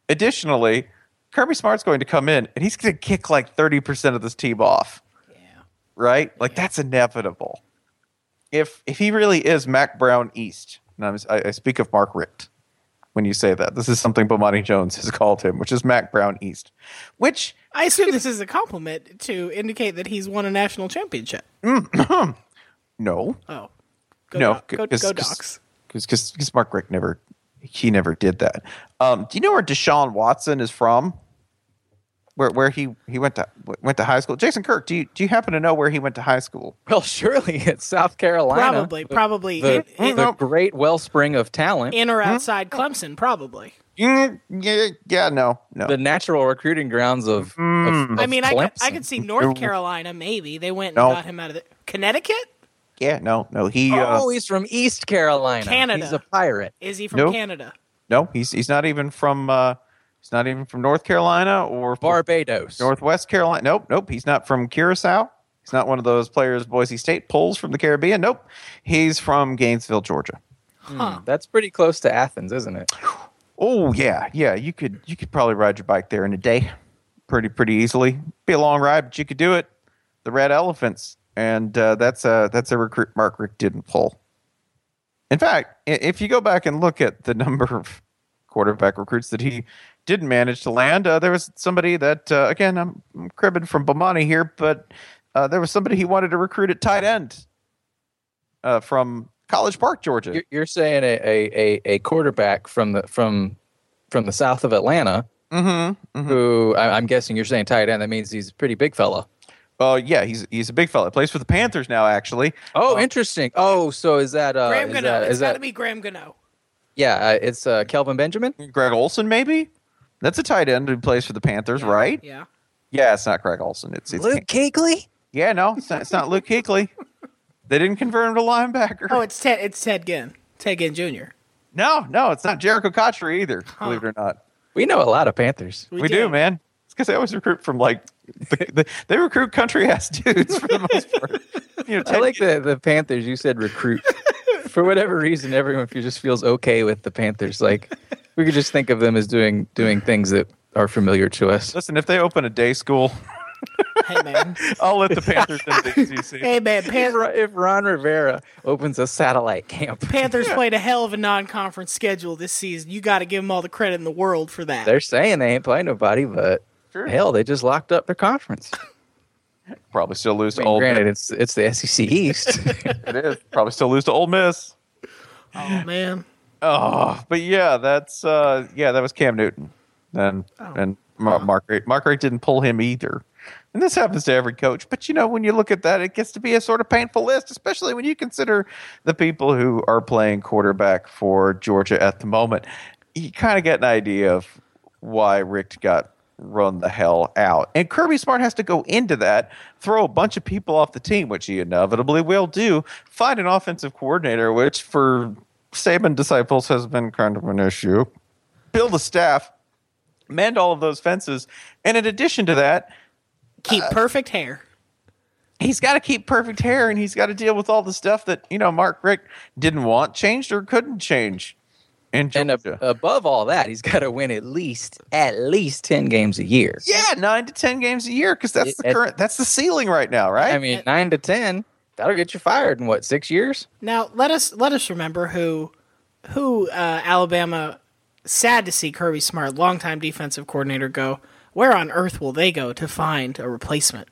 Additionally, Kirby Smart's going to come in and he's going to kick like thirty percent of this team off. Yeah. Right? Like that's inevitable if if he really is Mack Brown East, and I'm, I, I speak of Mark Richt when you say that. This is something Bomani Jones has called him, which is Mack Brown East, which I assume this is a compliment to indicate that he's won a national championship. no, Oh, go no, Doc- go, go Docs. because Mark Richt never he never did that. Um, do you know where Deshaun Watson is from? Where where he he went to went to high school? Jason Kirk, do you do you happen to know where he went to high school? well, surely it's South Carolina. Probably, probably the, in, in, the great wellspring of talent. in or outside Clemson. Probably. Mm, yeah, yeah, no, no. the natural recruiting grounds of. of- I of mean, I could, I could see North Carolina. Maybe they went and No. got him out of the Connecticut. yeah, no, no. He uh, Oh, he's from East Carolina. Canada. He's a pirate. Is he from Nope. Canada? No, he's he's not even from uh he's not even from North Carolina or Barbados. Northwest Carolina. Nope, nope. He's not from Curacao. He's not one of those players Boise State pulls from the Caribbean. Nope. He's from Gainesville, Georgia. Huh. That's pretty close to Athens, isn't it? Oh yeah, yeah. You could you could probably ride your bike there in a day, pretty pretty easily. Be a long ride, but you could do it. The Red Elephants, and uh, that's a that's a recruit Mark Richt didn't pull. In fact, if you go back and look at the number of quarterback recruits that he didn't manage to land, uh, there was somebody that uh, again I'm, I'm cribbing from Bomani here, but uh, there was somebody he wanted to recruit at tight end uh, from College Park, Georgia. You're, you're saying a, a, a, a quarterback from the from from the south of Atlanta. Mm-hmm. Who I, I'm guessing you're saying tight end. That means he's a pretty big fella. Oh yeah, he's he's a big fella. Plays for the Panthers now, actually. Oh, interesting. Oh, so is that uh, Graham is Gano. that, It's is got to be Graham Gano. Yeah? Uh, it's uh, Kelvin Benjamin. Greg Olsen, maybe. That's a tight end who plays for the Panthers, right? Yeah. Yeah, it's not Greg Olsen. It's it's Luke Kuechly. yeah, no, it's not, it's not Luke Kuechly. They didn't convert him to linebacker. Oh, it's Ted. It's Ted Ginn. Ted Ginn Jr. no, no, it's not Jerricho Cotchery either. Believe it or not, We know a lot of Panthers. we, do. man. It's because they always recruit from like the, the, they recruit country ass dudes for the most part. You know, I Ted- like the the Panthers. You said recruit. For whatever reason, everyone just feels okay with the Panthers. Like we could just think of them as doing doing things that are familiar to us. Listen, if they open a day school, Hey man. I'll let the Panthers into the ACC. hey man. If Pan- Ron- if Ron Rivera opens a satellite camp, Panthers played a hell of a non-conference schedule this season. You got to give them all the credit in the world for that. they're saying they ain't playing nobody, but Sure. hell, they just locked up their conference. Probably still lose I to mean, Old granted, Miss. it's it's the SEC East. It is probably still lose to Ole Miss. oh man. Oh, but yeah, that's uh yeah, that was Cam Newton. And and Mar- Mark Ray, Mark Ray didn't pull him either. And this happens to every coach. But you know, when you look at that, it gets to be a sort of painful list, especially when you consider the people who are playing quarterback for Georgia at the moment. You kind of get an idea of why Richt got run the hell out. And Kirby Smart has to go into that, throw a bunch of people off the team, which he inevitably will do, find an offensive coordinator, which for Saban disciples has been kind of an issue, build a staff, mend all of those fences. And in addition to that, Keep uh, perfect hair. he's got to keep perfect hair and he's got to deal with all the stuff that, you know, Mark Richt didn't want changed or couldn't change in and ab- above all that, he's got to win at least at least ten games a year. yeah, nine to 10 games a year because that's It- the it- current, that's the ceiling right now, right? I mean, nine to ten, that'll get you fired in what six years? Now let us let us remember who who uh, Alabama. Sad to see Kirby Smart, longtime defensive coordinator, go. Where on earth will they go to find a replacement?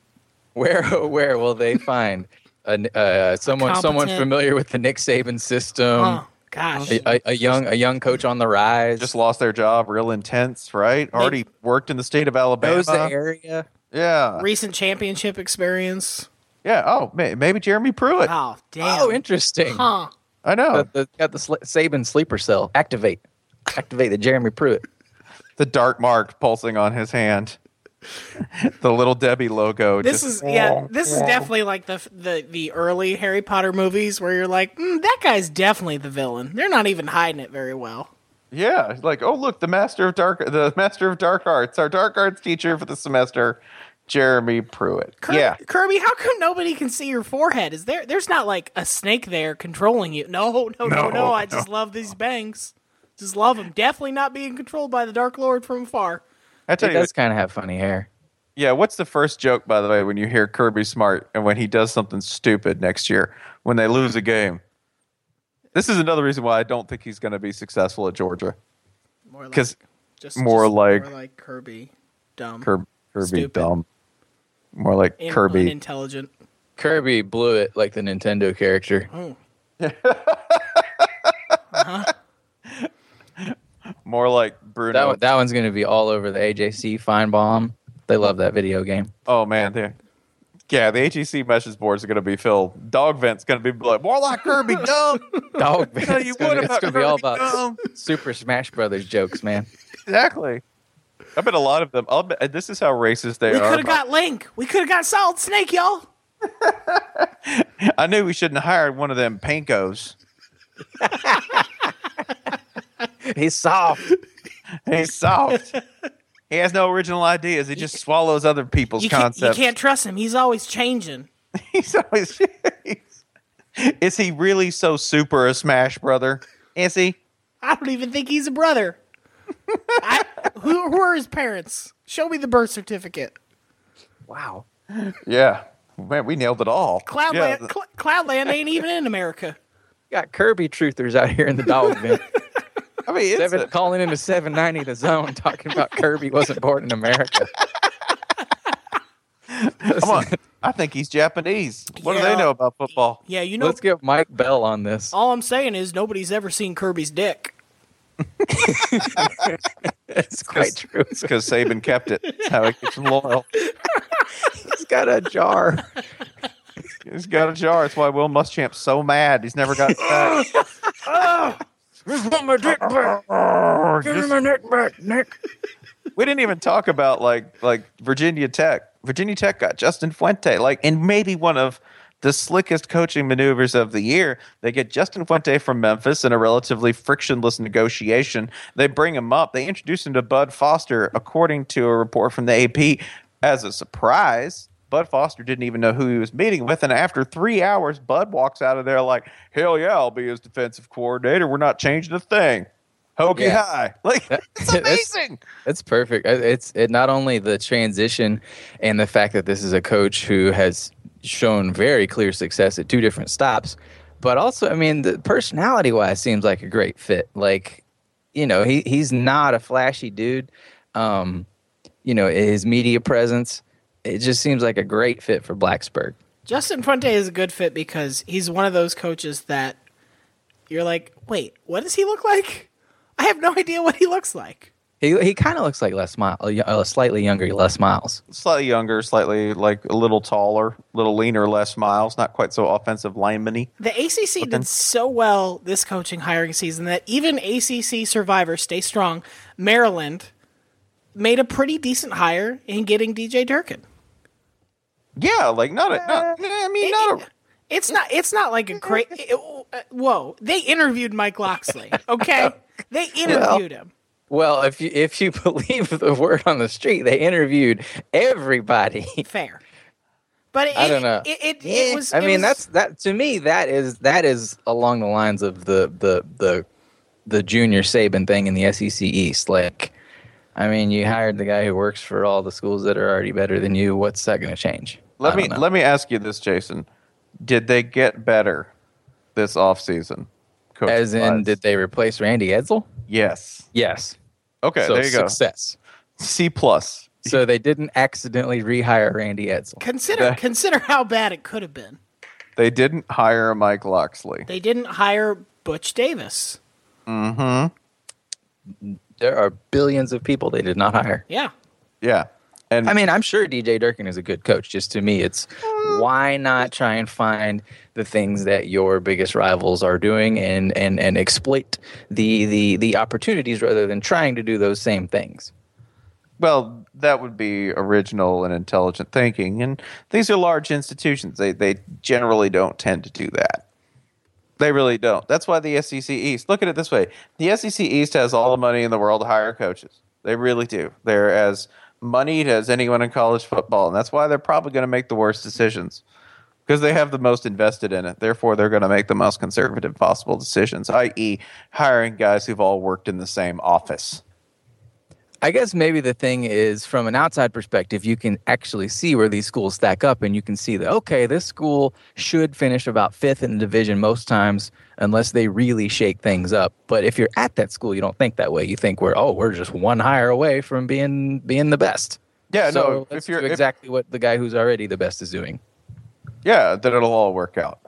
Where where will they find a, uh, someone someone familiar with the Nick Saban system? Oh gosh, A, a, a young a young coach on the rise. just lost their job, real intense, right? Already worked in the state of Alabama. knows the area. Yeah. recent championship experience. Yeah. Oh, maybe Jeremy Pruitt. Oh damn! Oh, interesting. Huh? I know. The, the, got the sl- Saban sleeper cell. Activate. Activate the Jeremy Pruitt. the dark mark pulsing on his hand. the little Debbie logo. This just- is yeah. This is definitely like the the the early Harry Potter movies where you're like, mm, that guy's definitely the villain. They're not even hiding it very well. yeah. Like, oh look, the master of dark, the master of dark arts, our dark arts teacher for the semester, Jeremy Pruitt. Kir- yeah. Kirby, how come nobody can see your forehead? Is there? There's not like a snake there controlling you. No, no, no, no. No, I just love these bangs. Just love them. Definitely not being controlled by the Dark Lord from afar. I He tell you, does kind of have funny hair. yeah. What's the first joke, by the way, when you hear Kirby Smart and when he does something stupid next year when they lose a game? This is another reason why I don't think he's going to be successful at Georgia More like, because just more just like- more like Kirby, dumb, Kirby, Kirby Stupid. dumb, more like in- Kirby. intelligent. Kirby blew it like the Nintendo character. Oh. Uh-huh. More like Bruno. That one, that one's going to be all over the AJC Fine Bomb. They love that video game. Oh man, they yeah, the HEC message boards are going to be filled. Dog vent's going to be like more like Kirby dumb. Dog Tell you it's what gonna, it's gonna be all about dumb. Super Smash Brothers jokes, man. exactly. I bet a lot of them. I'll bet, this is how racist they We are. We could have got Link. We could have got Solid Snake, y'all. I knew we shouldn't have hired one of them pankos. He's soft. He's soft. he has no original ideas. He just swallows other people's You can't, you can't trust him. He's always changing. He's always. is he really so super a Smash brother? Is he? I don't even think he's a brother. I, who, who are his parents? Show me the birth certificate. Wow. Yeah. Man, we nailed it all. Cloudland, Yeah. Cl- Cloudland ain't even in America. Got Kirby truthers out here in the dog vent. I mean, it's Seven, a- calling into 790 the zone talking about Kirby wasn't born in America. Come on. I think he's Japanese. What do they know about football? Yeah, you know. Let's get Mike Bell on this. all I'm saying is nobody's ever seen Kirby's dick. it's quite true. It's because Saban kept it. That's how he keeps them loyal. He's got a jar. He's got a jar. That's why Will Muschamp's so mad. He's never got it back. my dick back. Give me my neck back, Nick. we didn't even talk about like like Virginia Tech. Virginia Tech got Justin Fuente, like, and maybe one of the slickest coaching maneuvers of the year. They get Justin Fuente from Memphis in a relatively frictionless negotiation. They bring him up. They introduce him to Bud Foster, according to a report from the AP, as a surprise. Bud Foster didn't even know who he was meeting with, and after three hours, Bud walks out of there like, "Hell yeah, I'll be his defensive coordinator. We're not changing a thing." Hokie Yeah. high, like it's amazing. It's perfect. It's it not only the transition and the fact that this is a coach who has shown very clear success at two different stops, but also, I mean, the personality wise seems like a great fit. Like, you know, he he's not a flashy dude. Um, you know, his media presence, it just seems like a great fit for Blacksburg. Justin Fuente is a good fit because he's one of those coaches that you're like, wait, what does he look like? I have no idea what he looks like. He he kind of looks like Les Miles, uh, slightly younger Les Miles. slightly younger, slightly like a little taller, a little leaner, less miles, not quite so offensive lineman The ACC did so well this coaching hiring season that even ACC survivors stay strong. Maryland made a pretty decent hire in getting DJ Durkin. Yeah, like not a, not, I mean, not a, It's not. It's not like a great. uh, whoa! They interviewed Mike Locksley. Okay, they interviewed him. Well, if you if you believe the word on the street, they interviewed everybody. Fair, but it, I don't know. It, it, it was. I it mean, was- that's that to me. That is that is along the lines of the the the the junior Saban thing in the SEC East. Like, I mean, you hired the guy who works for all the schools that are already better than you. What's that going to change? Let me know. let me ask you this, Jason. Did they get better this offseason? As in, coaching-wise? did they replace Randy Edsall? yes. Yes. Okay, so there you go. success. C plus. So they didn't accidentally rehire Randy Edsall. consider the- consider how bad it could have been. They didn't hire Mike Locksley. They didn't hire Butch Davis. Mhm. There are billions of people they did not hire. Yeah, Yeah, and I mean, I'm sure DJ Durkin is a good coach. Just to me, it's uh, why not try and find the things that your biggest rivals are doing and and and exploit the the the opportunities rather than trying to do those same things. Well, that would be original and intelligent thinking. And these are large institutions. They they generally don't tend to do that. They really don't. That's why the SEC East. Look at it this way: the SEC East has all the money in the world to hire coaches. They really do. They're as moneyed as anyone in college football, and that's why they're probably going to make the worst decisions because they have the most invested in it. Therefore, they're going to make the most conservative possible decisions, i.e., hiring guys who've all worked in the same office. I guess maybe the thing is from an outside perspective, you can actually see where these schools stack up and you can see that, okay, this school should finish about fifth in the division most times unless they really shake things up. But if you're at that school, you don't think that way. You think we're, oh, we're just one higher away from being being the best. Yeah, so no. let's If you're do if- exactly what the guy who's already the best is doing. Yeah, that it'll all work out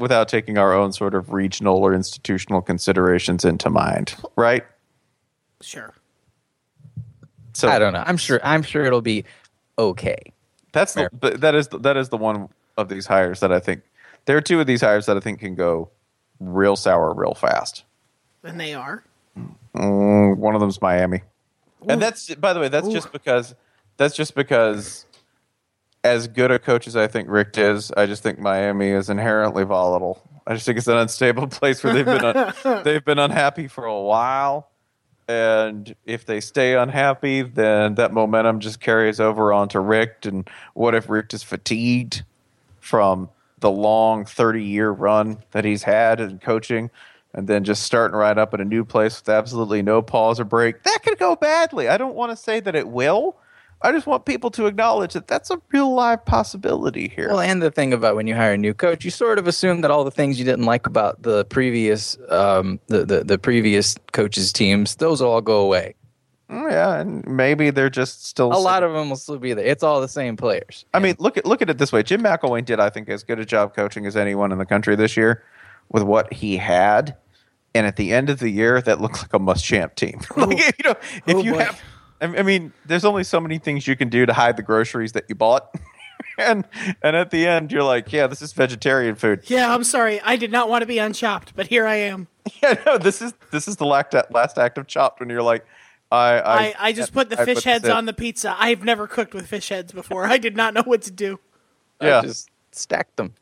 without taking our own sort of regional or institutional considerations into mind, right? sure. So I don't know. I'm sure. I'm sure it'll be okay. that's the, Fair. but that is that is the one of these hires that I think there are two of these hires that I think can go real sour real fast. And they are. Mm, one of them's Miami, and that's by the way that's just because that's just because as good a coach as I think Richt is, I just think Miami is inherently volatile. I just think it's an unstable place where they've been un- they've been unhappy for a while, and if they stay unhappy, then that momentum just carries over onto Richt. And what if Richt is fatigued from the long thirty year run that he's had in coaching? And then just starting right up at a new place with absolutely no pause or break. That could go badly. I don't want to say that it will. I just want people to acknowledge that that's a real live possibility here. Well, and the thing about when you hire a new coach, you sort of assume that all the things you didn't like about the previous, um, the, the the previous coaches' teams, those will all go away. Mm, yeah, and maybe they're just still A lot of them will still be there. It's all the same players. I mean, look at look at it this way. Jim McElwain did, I think, as good a job coaching as anyone in the country this year with what he had. and at the end of the year, that looks like a Muschamp team. like, you know, if Oh, you boy. have, I I mean, there's only so many things you can do to hide the groceries that you bought, and and at the end, you're like, yeah, this is vegetarian food. Yeah, I'm sorry. I did not want to be unchopped, but here I am. Yeah, no, this is this is the last last act of Chopped when you're like, I I, I, I just put the I fish this heads in. on the pizza. I've never cooked with fish heads before. I did not know what to do. Yeah. I just stacked them.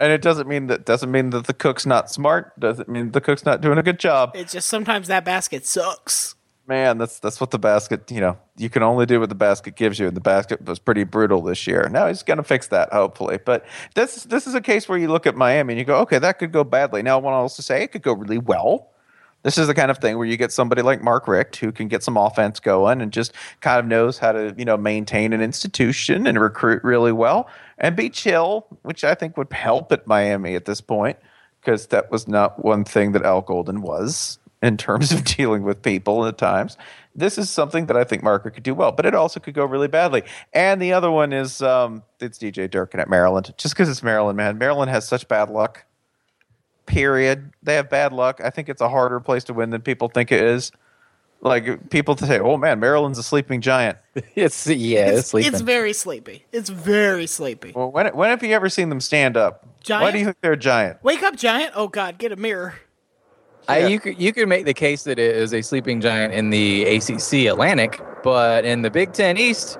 and it doesn't mean that doesn't mean that the cook's not smart. Doesn't mean the cook's not doing a good job. It's just sometimes that basket sucks. Man, that's that's what the basket. You know, you can only do what the basket gives you, and the basket was pretty brutal this year. Now he's going to fix that, hopefully. But this this is a case where you look at Miami and you go, okay, that could go badly. Now, I want to also say it could go really well. This is the kind of thing where you get somebody like Mark Richt who can get some offense going and just kind of knows how to, you know, maintain an institution and recruit really well and be chill, which I think would help at Miami at this point because that was not one thing that Al Golden was in terms of dealing with people at times. This is something that I think Marker could do well, but it also could go really badly. And the other one is um, it's DJ Durkin at Maryland, just because it's Maryland, man. Maryland has such bad luck. Period. They have bad luck. I think it's a harder place to win than people think it is. Like people say, "Oh man, Maryland's a sleeping giant." It's yeah, it's, It's, sleeping. it's very sleepy. It's very sleepy. Well, when when have you ever seen them stand up? Why do you think they're a giant? Wake up, giant! Oh God, get a mirror. I, you could you could make the case that it is a sleeping giant in the ACC Atlantic, but in the Big Ten East,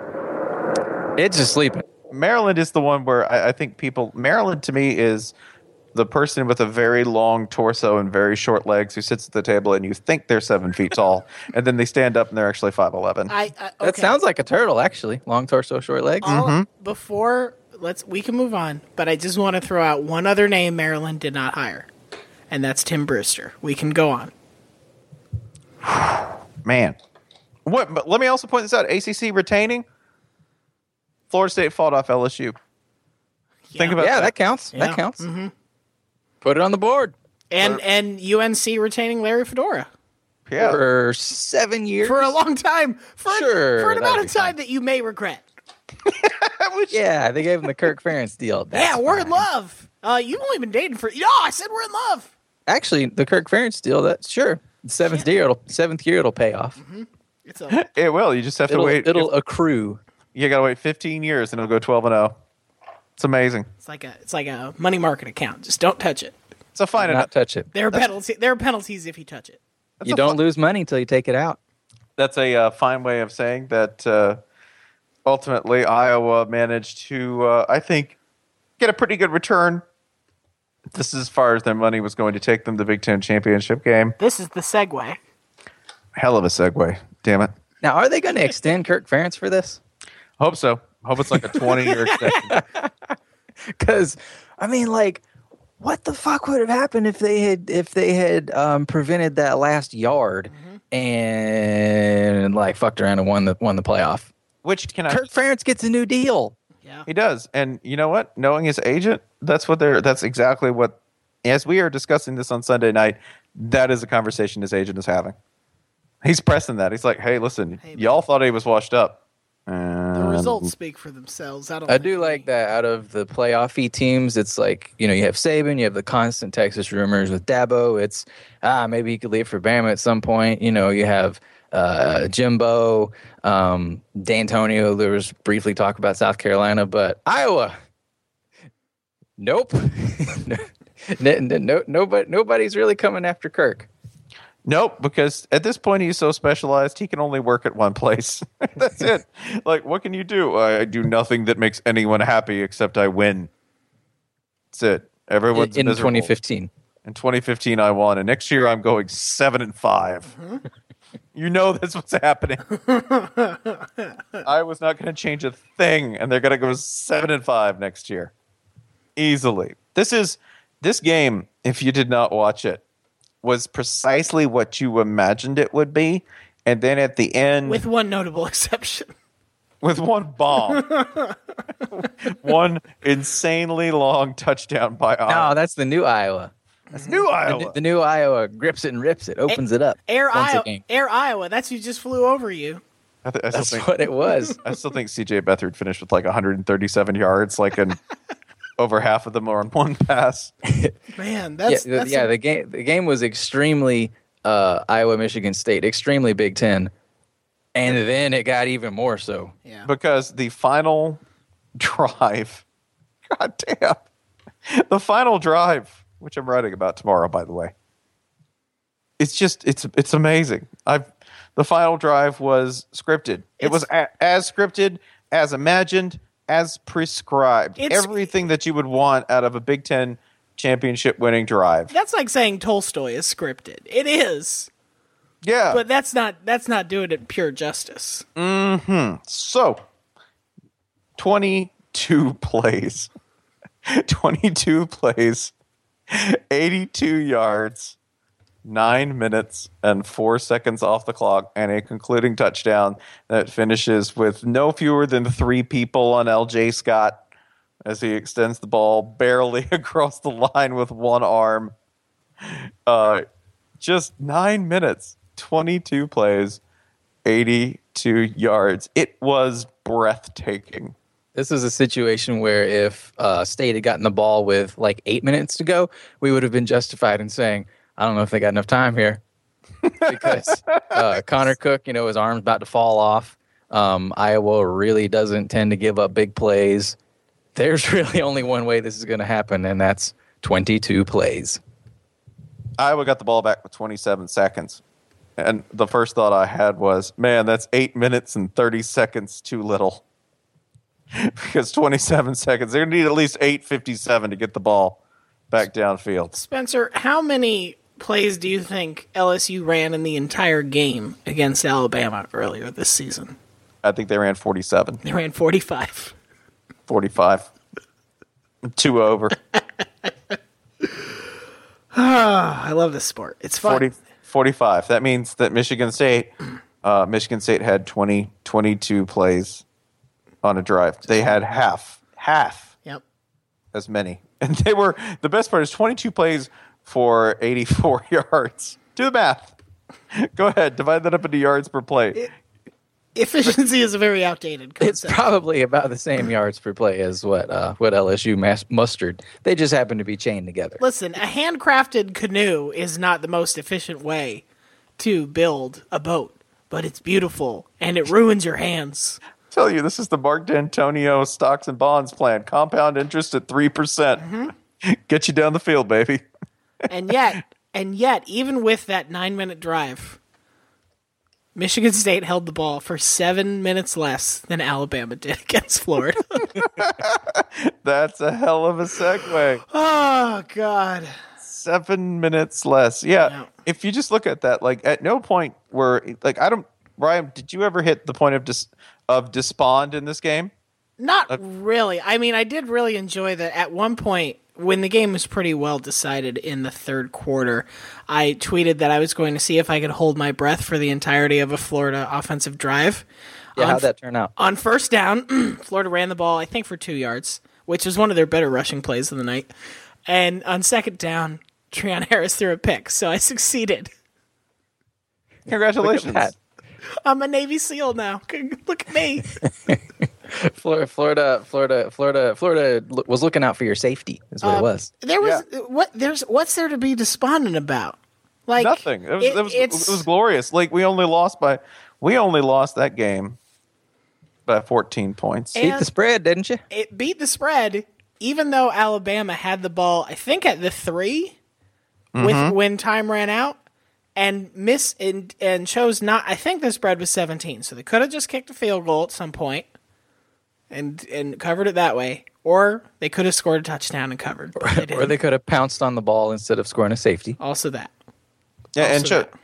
it's just sleeping. Maryland is the one where I, I think people. Maryland to me is the person with a very long torso and very short legs who sits at the table and you think they're seven feet tall, and then they stand up and they're actually five eleven. I, I That sounds like a turtle, actually. Long torso, short legs. Mm-hmm. Before let's we can move on, but I just want to throw out one other name Maryland did not hire, and that's Tim Brewster. We can go on. Man, what? But let me also point this out: ACC retaining. Florida State fought off LSU. Think about yeah, that. that counts. Yeah. That counts. Put it on the board And and UNC retaining Larry Fedora yeah. for seven years. for a long time, for Sure, for an amount of time fine. that you may regret. yeah, they gave him the Kirk Ferentz deal. That's yeah, we're in love. Uh, you've only been dating for. No, I said we're in love. Actually, the Kirk Ferentz deal. That sure. The seventh year, it'll seventh year, it'll pay off. It's a It will. You just have to It'll wait. it'll accrue. you got to wait 15 years and it'll go 12 and 0. It's amazing. it's like a it's like a money market account. Just don't touch it. It's a fine Not enough. touch it. There are penalties. There are penalties if you touch it. You don't lose money until you take it out. That's a uh, fine way of saying that. Uh, ultimately, Iowa managed to, uh, I think, get a pretty good return. This is as far as their money was going to take them to the Big Ten championship game. This is the segue. Hell of a segue. Damn it. Now, are they going to extend Kirk Ferentz for this? Hope so. Hope it's like a 20 year extension. Because I mean, like, what the fuck would have happened if they had if they had um, prevented that last yard and like fucked around and won the won the playoff? Which can I? Kirk Ferentz gets a new deal. Yeah. He does. And you know what? Knowing his agent, that's what they're that's exactly what as we are discussing this on Sunday night, that is a conversation his agent is having. He's pressing that. He's like, "Hey, listen, Hey, y'all thought he was washed up. The results speak for themselves. I don't. I do we- like that out of the playoffy teams. It's like, you know, you have Saban, you have the constant Texas rumors with Dabo. It's, ah, maybe he could leave for Bama at some point. You know, you have uh, Jimbo, um, D'Antonio. There was briefly talk about South Carolina, but Iowa, nope. no, no, no, nobody, nobody's really coming after Kirk. Nope, because at this point he's so specialized he can only work at one place. That's it. Like, what can you do? I, I do nothing that makes anyone happy except I win. That's it. Everyone's in miserable. 2015. In 2015, I won, and next year I'm going seven and 5 You know that's what's happening. I was not going to change a thing, and they're going to go seven and five next year, easily. This is this game. If you did not watch it, was precisely what you imagined it would be, and then at the end, with one notable exception. with one bomb, one insanely long touchdown by No, Iowa. that's the new Iowa. That's new The, Iowa. the new Iowa grips it and rips it, opens it up. Air Iowa. game. Air Iowa. That's who just flew over you. I, th- I still That's think what it was. I still think CJ Beathard finished with like 137 yards, like in Over half of them are on one pass. Man, that's yeah, that's yeah. a- the game the game was extremely uh, Iowa Michigan State, extremely Big Ten, and then it got even more so. yeah. because the final drive, god damn, the final drive, which I'm writing about tomorrow, by the way. It's just it's it's amazing. I've the final drive was scripted. it was a, as scripted, as imagined, as prescribed. Everything that you would want out of a Big Ten championship winning drive. That's like saying Tolstoy is scripted. It is, Yeah, but that's not that's not doing it pure justice. Mm-hmm. So, 22 plays. 22 plays. 82 yards. 9 minutes and 4 seconds off the clock and a concluding touchdown that finishes with no fewer than 3 people on LJ Scott as he extends the ball barely across the line with one arm. Uh just 9 minutes, 22 plays. 82 yards. It was breathtaking. This is a situation where if uh, State had gotten the ball with like eight minutes to go, we would have been justified in saying, "I don't know if they got enough time here," because uh, Connor Cook, you know, his arm's about to fall off. Um, Iowa really doesn't tend to give up big plays. There's really only one way this is going to happen, and that's 22 plays. Iowa got the ball back with 27 seconds. And the first thought I had was, man, that's eight minutes and 30 seconds too little. because 27 seconds, they're going to need at least 8.57 to get the ball back downfield. Spencer, how many plays do you think LSU ran in the entire game against Alabama earlier this season? I think they ran 47, They ran 45. 45. Two over. I love this sport. It's fun. 40, 45. That means that Michigan State, uh, Michigan State had 20, 22 plays on a drive. They had half, half Yep. as many. And they were, the best part is 22 plays for 84 yards. Do the math. Go ahead, divide that up into yards per play. Efficiency is a very outdated It's probably about the same yards per play as what uh, what LSU mas- mustered. They just happen to be chained together. Listen, a handcrafted canoe is not the most efficient way to build a boat, but it's beautiful and it ruins your hands. Tell you, this is the Mark Dantonio stocks and bonds plan. Compound interest at 3%. percent mm-hmm. Get you down the field, baby. And yet, and yet, even with that nine minute drive, Michigan State held the ball for seven minutes less than Alabama did against Florida. That's a hell of a segue. oh God! seven minutes less. Yeah. If you just look at that, like at no point were, like I don't Ryan, did you ever hit the point of dis of despond in this game? Not really. I mean, I did really enjoy that. At one point, when the game was pretty well decided in the third quarter, I tweeted that I was going to see if I could hold my breath for the entirety of a Florida offensive drive. Yeah, On how'd that turn out? On first down, Florida ran the ball, I think, for two yards, which was one of their better rushing plays of the night. And on second down, Treon Harris threw a pick, so I succeeded. Congratulations. That. I'm a Navy SEAL now. Look at me. Florida, Florida, Florida, Florida, Florida was looking out for your safety. Is what it um, was. There was what? There's what's there to be despondent about? Like Nothing. It was, it- it, was, it's- it was glorious. Like we only lost by we only lost that game by 14 points. Beat the spread, didn't you? it beat the spread, even though Alabama had the ball. I think at the 3 with mm-hmm. when time ran out, and miss and and chose not. I think the spread was seventeen, so they could have just kicked a field goal at some point, and and covered it that way, or they could have scored a touchdown and covered. But they Or they could have pounced on the ball instead of scoring a safety. also that. Yeah, and Also cho- that.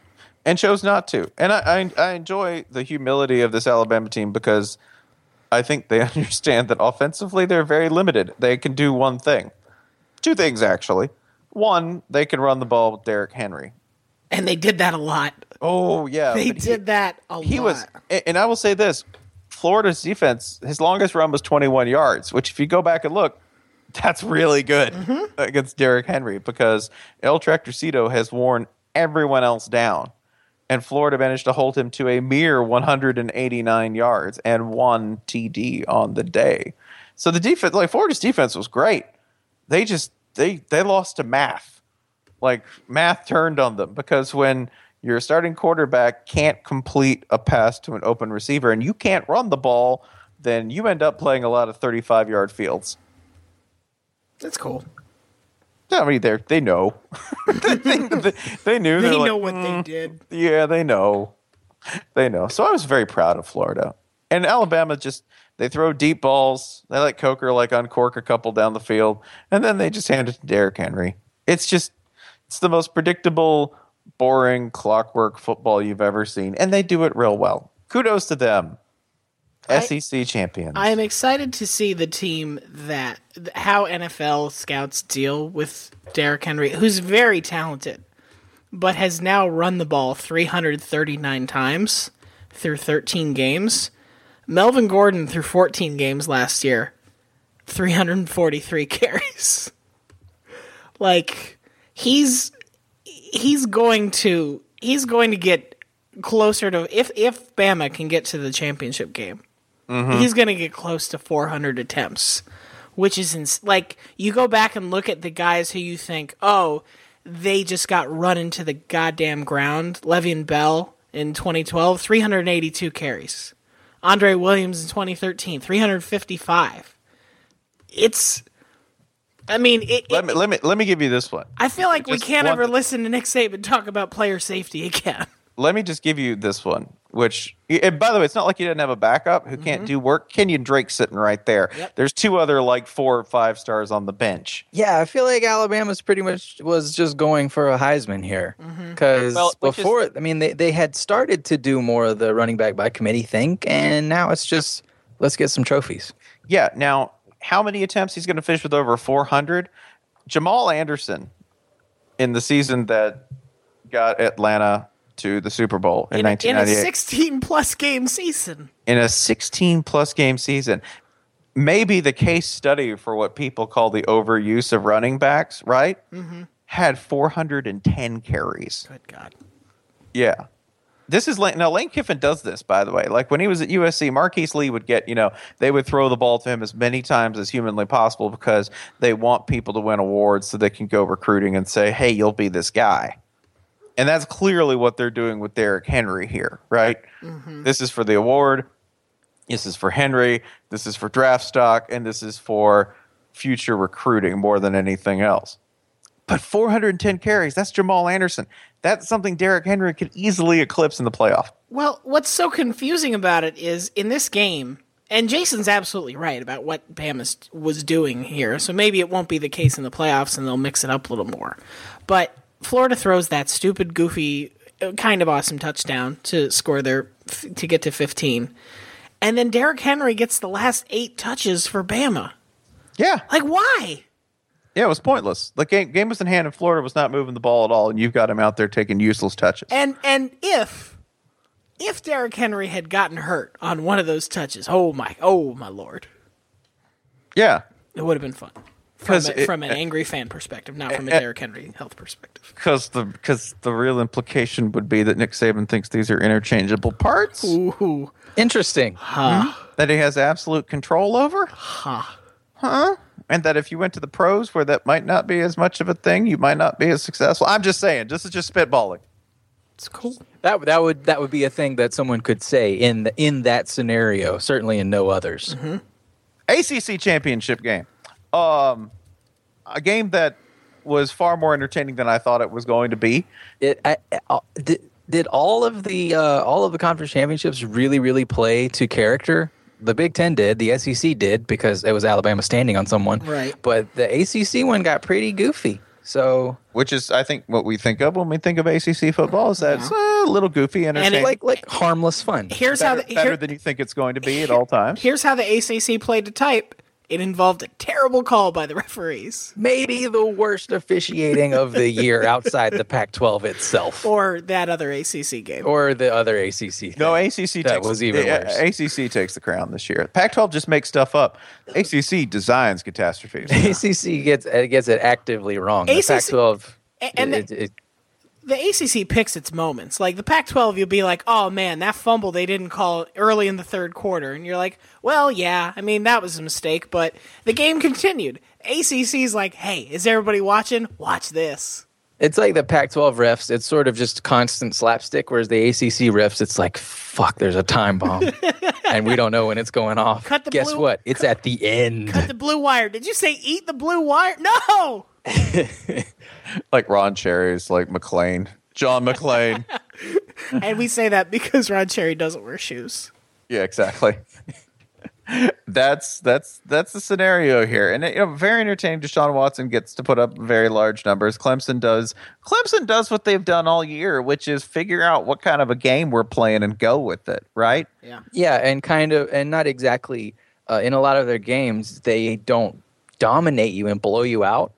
and chose not to. And I, I I enjoy the humility of this Alabama team because I think they understand that offensively they're very limited. They can do one thing, two things actually. One, they can run the ball with Derrick Henry. And they did that a lot. Oh yeah, They but he- did that a He lot. was, and I will say this: Florida's defense, his longest run was 21 yards, which, if you go back and look, that's really good Mm-hmm. against Derrick Henry because El Tractorcito has worn everyone else down, and Florida managed to hold him to a mere 189 yards and one TD on the day. So the defense, like Florida's defense, was great. they just they they lost to math. Like math turned on them because when your starting quarterback can't complete a pass to an open receiver and you can't run the ball, then you end up playing a lot of 35 yard fields. That's cool. I mean, they they know. they, they, they knew. They like, know what "Mm, they did. Yeah, they know. They know. So I was very proud of Florida. And Alabama just they throw deep balls. They let Coker like uncork a couple down the field, and then they just hand it to Derrick Henry. It's just it's the most predictable, boring clockwork football you've ever seen, and they do it real well. Kudos to them. SEC champions. I am excited to see the team that how NFL scouts deal with Derrick Henry, who's very talented, but has now run the ball 339 times through 13 games. Melvin Gordon through 14 games last year, 343 carries. like he's he's going to he's going to get closer to if if Bama can get to the championship game mm-hmm. he's going to get close to 400 attempts, which is ins- like you go back and look at the guys who you think, oh, they just got run into the goddamn ground. Le'Veon Bell in 2012, 382 carries. Andre Williams in 2013, 355. It's, I mean, it, let it- me let me let me give you this one. I feel like we can't one- ever listen to Nick Saban talk about player safety again. let me just give you this one, which, and by the way, it's not like you didn't have a backup who can't mm-hmm. do work. Kenyon Drake sitting right there. There's two other like four or five stars on the bench. Yeah, I feel like Alabama's pretty much was just going for a Heisman here mm-hmm. because Well, which is- before, I mean, they, they had started to do more of the running back by committee thing, and now it's just let's get some trophies. Yeah. Now, how many attempts he's going to finish with over 400? Jamal Anderson in the season that got Atlanta to the Super Bowl in, In, a- in a 16 plus game season. in a 16 plus game season. Maybe the case study for what people call the overuse of running backs, right? Mm-hmm. Had 410 carries. Good God. Yeah. This is Lane. Now, Lane Kiffin does this, by the way. Like when he was at USC, Marquise Lee would get, you know, they would throw the ball to him as many times as humanly possible because they want people to win awards so they can go recruiting and say, hey, you'll be this guy. And that's clearly what they're doing with Derrick Henry here, right? Mm-hmm. This is for the award. This is for Henry. This is for draft stock. And this is for future recruiting more than anything else. But 410 carries, that's Jamal Anderson. That's something Derrick Henry could easily eclipse in the playoff. Well, what's so confusing about it is in this game, and Jason's absolutely right about what Bama was doing here. So maybe it won't be the case in the playoffs, and they'll mix it up a little more. But Florida throws that stupid, goofy, uh, kind of awesome touchdown to score their to get to 15, and then Derrick Henry gets the last eight touches for Bama. Yeah. Like why? Yeah, it was pointless. The game, game was in hand, and Florida was not moving the ball at all, and you've got him out there taking useless touches. And and if if Derrick Henry had gotten hurt on one of those touches, oh my, oh my lord. Yeah, It would have been fun. From, 'Cause a, it- from an angry fan perspective, not from a Derrick Henry health perspective. because the because the real implication would be that Nick Saban thinks these are interchangeable parts Ooh. Interesting. huh that he has absolute control over. Huh? Huh? And that if you went to the pros where that might not be as much of a thing, you might not be as successful. I'm just saying. This is just spitballing. It's cool. That that would that would be a thing that someone could say in the, in that scenario. Certainly in no others. ACC championship game. Um, a game that was far more entertaining than I thought it was going to be. It I, I, did, did all of the uh, all of the conference championships really really play to character? The Big Ten did, the SEC did because it was Alabama standing on someone. Right. But the ACC one got pretty goofy. So Which is, I think, what we think of when we think of ACC football is that it's uh, a little goofy, entertaining, like like harmless fun. Here's better, how the, better than you think it's going to be at all times. here's how the ACC played to type. It involved a terrible call by the referees Maybe the worst officiating of the year outside the Pac-12 itself, or that other ACC game. or the other ACC. Thing. No, ACC That takes, was even yeah, worse. ACC takes the crown this year. Pac-12 just makes stuff up. ACC designs catastrophes. ACC gets it gets it actively wrong. The Pac-12, A- and it, it, the ACC picks its moments. Like the Pac-12, you'll be like, "Oh man, that fumble they didn't call early in the third quarter," and you're like, "Well, yeah, I mean that was a mistake, but the game continued." ACC's like, "Hey, is everybody watching? Watch this." It's like the Pac-12 refs. It's sort of just constant slapstick, whereas the ACC refs, it's like, fuck, there's a time bomb, and we don't know when it's going off. Cut the Guess blue- what? It's at the end. Cut the blue wire. Did you say eat the blue wire? No. Like Ron Cherry's like McClane, John McClane. and we say that because Ron Cherry doesn't wear shoes. yeah, exactly. that's that's that's the scenario here, and you know, very entertaining. Deshaun Watson gets to put up very large numbers. Clemson does. Clemson does what they've done all year, which is figure out what kind of a game we're playing and go with it. Right? Yeah. Yeah, and kind of, and not exactly. Uh, in a lot of their games, they don't dominate you and blow you out,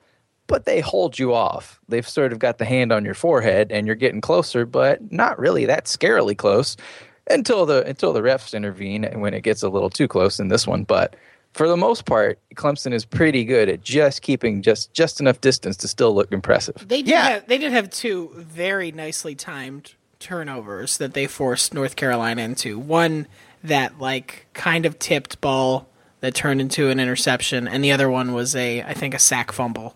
but they hold you off. They've sort of got the hand on your forehead, and you're getting closer, but not really that scarily close until the until the refs intervene and when it gets a little too close in this one. But for the most part, Clemson is pretty good at just keeping just just enough distance to still look impressive. They did Yeah. have, they did have two very nicely timed turnovers that they forced North Carolina into. One that like kind of tipped ball that turned into an interception, and the other one was a I think a sack fumble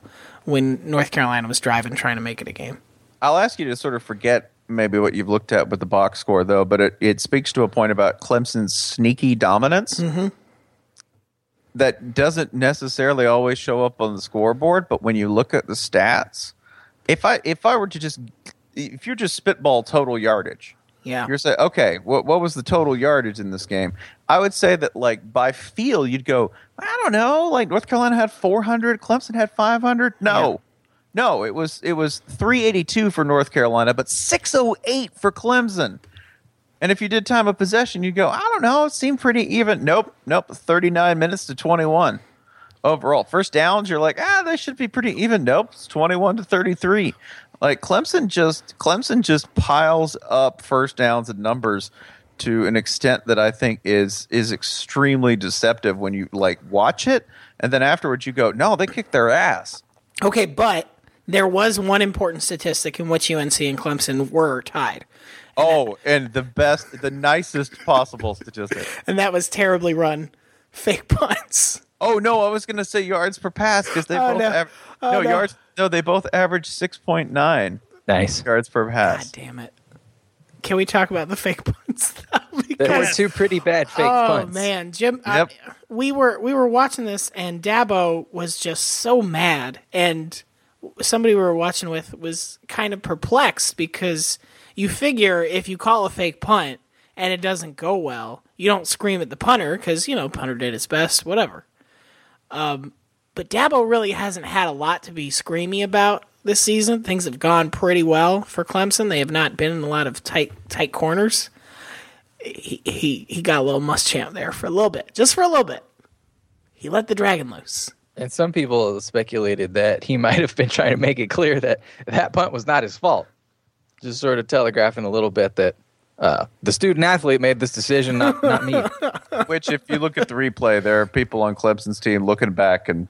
when North Carolina was driving trying to make it a game. I'll ask you to sort of forget maybe what you've looked at with the box score, though, but it, it speaks to a point about Clemson's sneaky dominance mm-hmm. that doesn't necessarily always show up on the scoreboard. But when you look at the stats, if I if I were to just if you're just spitball total yardage, Yeah. you're saying okay, what what was the total yardage in this game? I would say that like by feel, you'd go, I don't know, like North Carolina had 400, Clemson had 500. No. No, it was it was 382 for North Carolina, but 608 for Clemson. And if you did time of possession, you'd go, I don't know, it seemed pretty even. Nope, nope, 39 minutes to 21 overall. First downs, you're like, ah, they should be pretty even. Nope, it's 21 to 33. Like Clemson just Clemson just piles up first downs and numbers to an extent that I think is is extremely deceptive when you like watch it and then afterwards you go, no, they kicked their ass. Okay, but there was one important statistic in which UNC and Clemson were tied, Oh, and the best, the nicest possible statistic. and that was terribly run fake punts. Oh no, I was going to say yards per pass because they Oh, both no. aver- Oh, no, no. yards. No, they both average six point nine Nice. yards per pass. God damn it! Can we talk about the fake punts? though? There were two pretty bad fake oh punts. Oh man, Jim, I- Yep. we were we were watching this, and Dabo was just so mad, and somebody we were watching with was kind of perplexed because you figure if you call a fake punt and it doesn't go well, you don't scream at the punter because you know punter did his best, whatever. Um, but Dabo really hasn't had a lot to be screamy about this season. Things have gone pretty well for Clemson. They have not been in a lot of tight tight corners he, he he got a little muschamp there for a little bit, just for a little bit. He let the dragon loose. And some people speculated that he might have been trying to make it clear that that punt was not his fault. Just sort of telegraphing a little bit that uh, the student athlete made this decision, not, not me. Which, if you look at the replay, there are people on Clemson's team looking back and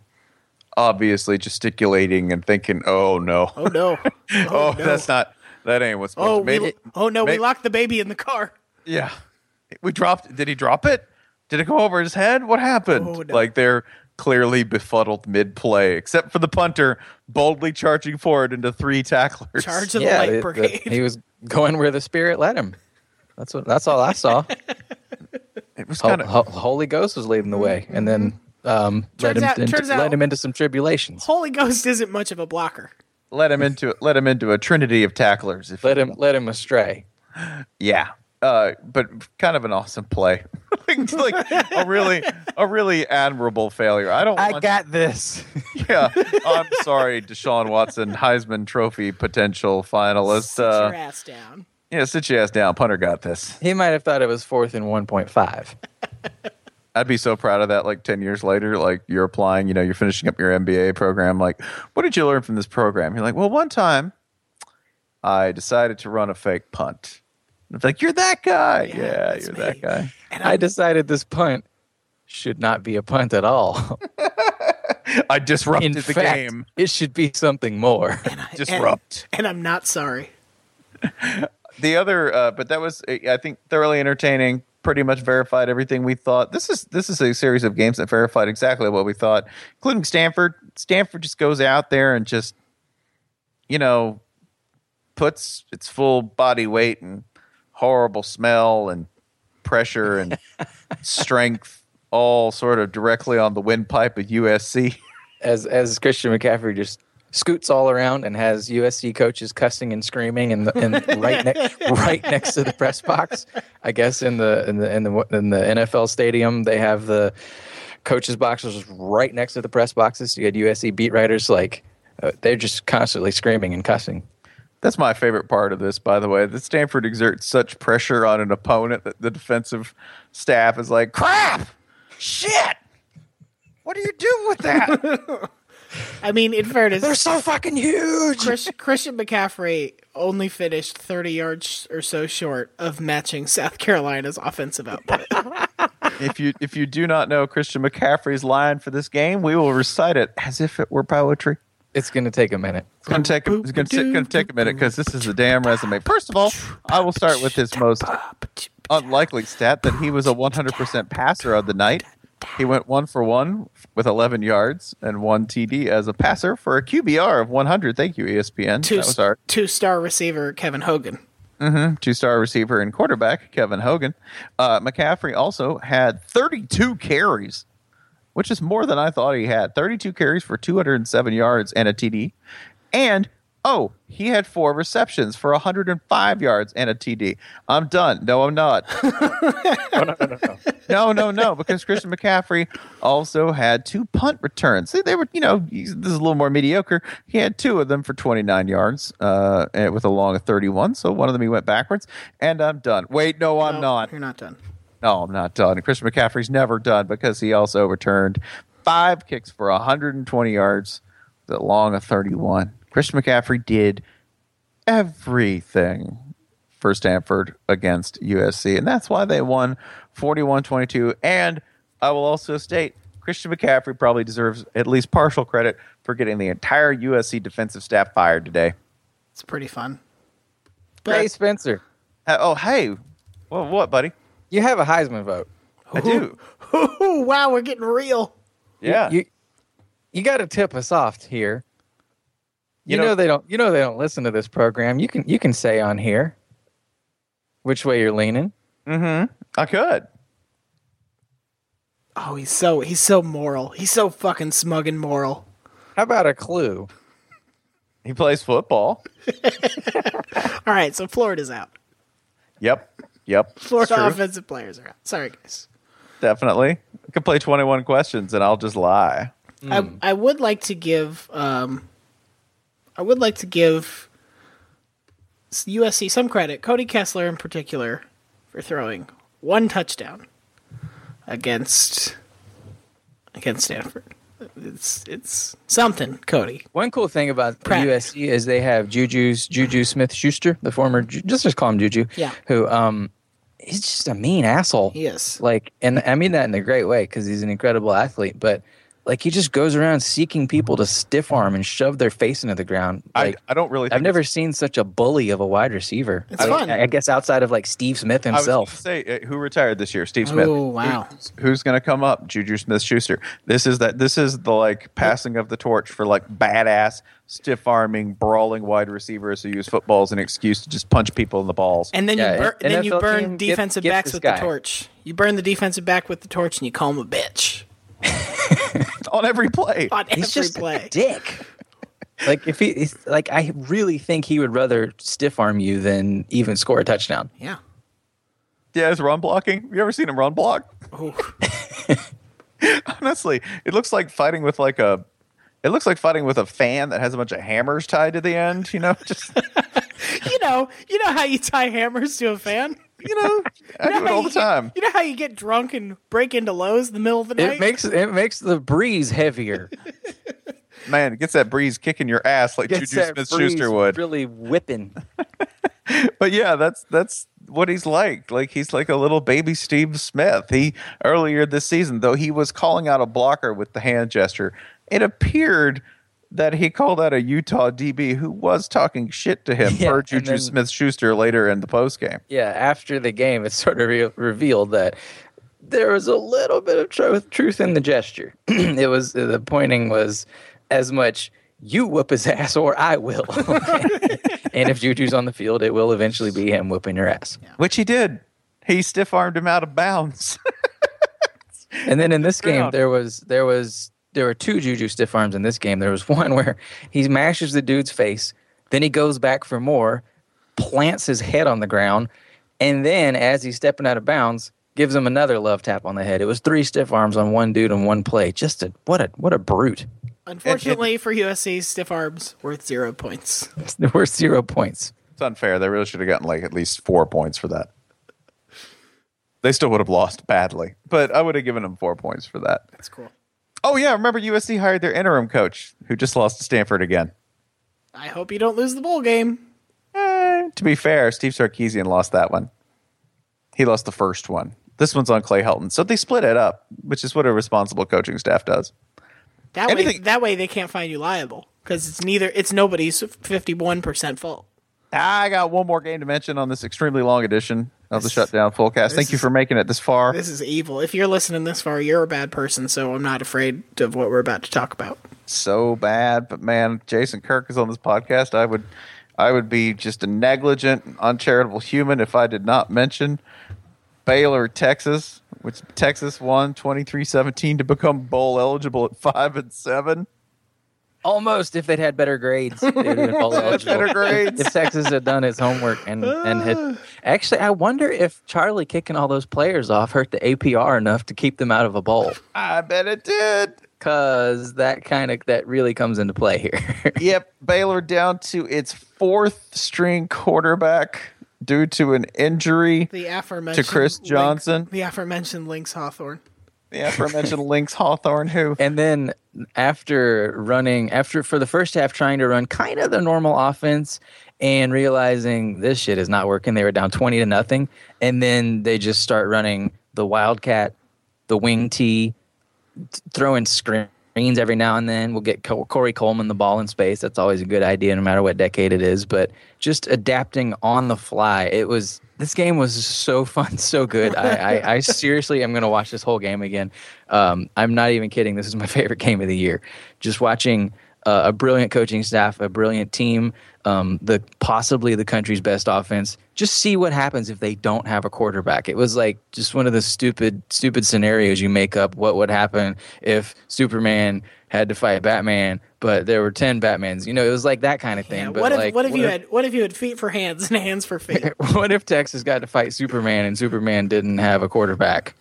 obviously gesticulating and thinking, "Oh no, Oh no! oh, that's not that ain't what's supposed Oh, to maybe, we, oh no! we locked the baby in the car. Yeah. We dropped did he drop it? Did it go over his head? What happened? Oh, no. Like they're clearly befuddled mid play, except for the punter boldly charging forward into three tacklers. Charge of the yeah, light the- the- brigade. he was going where the spirit led him. That's what. That's all I saw. It was kind of Ho- Holy Ghost was leading the way, and then um, led him out- into, turns out- led him into some tribulations. Holy Ghost isn't much of a blocker. let him into let him into a trinity of tacklers. If Led him led him astray. yeah. Uh, but kind of an awesome play, like, like a really, a really admirable failure. I don't. want, got this. Yeah, I'm sorry, Deshaun Watson, Heisman Trophy potential finalist. Sit your Uh, ass down. Yeah, sit your ass down. Punter got this. he might have thought it was fourth and one point five. I'd be so proud of that. Like ten years later, like you're applying, you know, you're finishing up your MBA program. Like, what did you learn from this program? You're like, well, one time, I decided to run a fake punt. And It's like you're that guy. Yeah, Yeah, you're me. that guy. And I decided this punt should not be a punt at all. I In disrupted the fact, game. it should be something more. And I, Disrupt. And I'm not sorry. The other, uh, but that was, I think, thoroughly entertaining. Pretty much verified everything we thought. This is this is a series of games that verified exactly what we thought, including Stanford. Stanford just goes out there and just, you know, puts its full body weight and horrible smell and pressure and strength all sort of directly on the windpipe of USC. as as Christian McCaffrey just scoots all around and has USC coaches cussing and screaming and and right ne- right next to the press box. I guess in the in the in the in the NFL stadium they have the coaches boxes right next to the press boxes. You had USC beat writers like uh, they're just constantly screaming and cussing. That's my favorite part of this, by the way. That Stanford exerts such pressure on an opponent that the defensive staff is like, crap, shit. What do you do with that? I mean, in fairness, They're so fucking huge. Chris, Christian McCaffrey only finished 30 yards or so short of matching South Carolina's offensive output. if you if you do not know Christian McCaffrey's line for this game, we will recite it as if it were poetry. It's going to take a minute. It's going to take a, it's going to, going to take a minute because this is a damn resume. First of all, I will start with his most unlikely stat that he was a 100% passer of the night. He went one for one with 11 yards and one TD as a passer for a QBR of 100. Thank you, ESPN. Two, that was our two star receiver Kevin Hogan. two star receiver and quarterback, Kevin Hogan. Uh, McCaffrey also had 32 carries, which is more than I thought he had. 32 carries for 207 yards and a TD. And, oh, he had four receptions for 105 yards and a TD. I'm done. No, I'm not. no, no, no, no, no, no, because Christian McCaffrey also had two punt returns. See, they were, you know, this is a little more mediocre. He had two of them for 29 yards uh, with a long of 31. So one of them he went backwards, and I'm done. Wait, no, I'm No, not. You're not done. No, I'm not done. Christian McCaffrey's never done because he also returned five kicks for 120 yards, the long of 31. Christian McCaffrey did everything for Stanford against USC, and that's why they won 41 22. And I will also state Christian McCaffrey probably deserves at least partial credit for getting the entire USC defensive staff fired today. It's pretty fun. hey, Spencer, Uh, oh, hey. Well, what, buddy? you have a Heisman vote. I do. Ooh, wow, we're getting real. Yeah. You you got to tip us off here. You, You know, know- they don't. You know they don't listen to this program. You can you can say on here which way you're leaning. Mm-hmm. I could. Oh, he's so he's so moral. He's so fucking smug and moral. How about a clue? He plays football. All right, so Florida's out. Yep. Yep. It's Florida offensive players are out. Sorry, guys. Definitely. I could play 21 questions and I'll just lie. I I would like to give um I would like to give USC some credit, Cody Kessler in particular, for throwing one touchdown against against Stanford. It's it's something, Cody. One cool thing about Pratt. USC is they have Juju's Juju Smith Schuster, the former Ju- just just call him Juju. Yeah. Who um he's just a mean asshole. He is. Like and I mean that in a great way because he's an incredible athlete, but like he just goes around seeking people to stiff arm and shove their face into the ground. Like I, I don't really think I've never seen such a bully of a wide receiver. It's I, fun. I guess outside of like Steve Smith I was himself. say uh, who retired this year? Steve Smith. Oh, wow. Who's, who's going to come up? Juju Smith Schuster. This is that. This is the like passing of the torch for like badass, stiff arming, brawling wide receivers who use football as an excuse to just punch people in the balls. And then Yeah, you bur- and then you burn team, get- defensive get backs this with guy. the torch. You burn the defensive back with the torch and you call him a bitch on every play. on every He's just play. a dick. like if he he's, like I really think he would rather stiff arm you than even score a touchdown. Yeah. Yeah, his run blocking. You ever seen him run block? Oh, Honestly, it looks like fighting with like a. It looks like fighting with a fan that has a bunch of hammers tied to the end. You know, just you know, you know how you tie hammers to a fan. You know, I You know do it all you the get- time. you know how you get drunk and break into Lowe's in the middle of the night. It makes it makes the breeze heavier. Man, it gets that breeze kicking your ass like Gets Juju Smith Schuster would. really whipping. But yeah, that's that's what he's like. Like he's like a little baby Steve Smith. He earlier this season, though he was calling out a blocker with the hand gesture, it appeared that he called out a Utah DB who was talking shit to him Yeah, per Juju Smith Schuster later in the post game. Yeah, after the game, it sort of re- revealed that there was a little bit of truth truth in the gesture. it was the pointing was as much you whoop his ass or I will. and if Juju's on the field, it will eventually be him whooping your ass. Which he did. He stiff armed him out of bounds. And then in this game, there was there was there were two Juju stiff arms in this game. There was one where he mashes the dude's face, then he goes back for more, plants his head on the ground, and then as he's stepping out of bounds, gives him another love tap on the head. It was three stiff arms on one dude in one play. Just a what a what a brute. Unfortunately for USC, stiff arms worth zero points. There were zero points. It's unfair. They really should have gotten like at least four points for that. They still would have lost badly, but I would have given them four points for that. That's cool. Oh yeah, remember USC hired their interim coach who just lost to Stanford again. I hope you don't lose the bowl game. Eh, to be fair, Steve Sarkisian lost that one. He lost the first one. This one's on Clay Helton, so they split it up, which is what a responsible coaching staff does. That way, that way they can't find you liable because it's neither. It's nobody's fifty-one percent fault. I got one more game to mention on this extremely long edition of the Shutdown Fullcast. Thank you for making it this far. This is evil. If you're listening this far, you're a bad person. So I'm not afraid of what we're about to talk about. so bad, but man, Jason Kirk is on this podcast. I would I would be just a negligent, uncharitable human if I did not mention Baylor, Texas, which Texas won 23-17 to become bowl eligible at 5 and 7. Almost if they'd had better grades. They'd have been bowl eligible. Better grades. If Texas had done his homework and, and had actually I wonder if Charlie kicking all those players off hurt the APR enough to keep them out of a bowl. I bet it did. Cause that kind of that really comes into play here. Yep, Baylor down to its fourth string quarterback due to an injury. The aforementioned To Chris Link- Johnson? the aforementioned Lynx Hawthorne. The aforementioned Lynx Hawthorne, who? And then after running after for the first half trying to run kind of the normal offense and realizing this shit is not working they were down 20 to nothing. And then they just start running the wildcat the wing tee throwing screens every now and then. We'll get corey coleman the ball in space. That's always a good idea no matter what decade it is. But just adapting on the fly it was this game was so fun so good. I, I, I seriously am going to watch this whole game again. Um, i'm not even kidding. This is my favorite game of the year. Just watching uh, a brilliant coaching staff a brilliant team um, the possibly the country's best offense just see what happens if they don't have a quarterback it was like just one of the stupid stupid scenarios you make up what would happen if superman had to fight batman but there were 10 batmans you know it was like that kind of thing Yeah, but what if like what if you had what if you had feet for hands and hands for feet? what if Texas got to fight Superman and Superman didn't have a quarterback?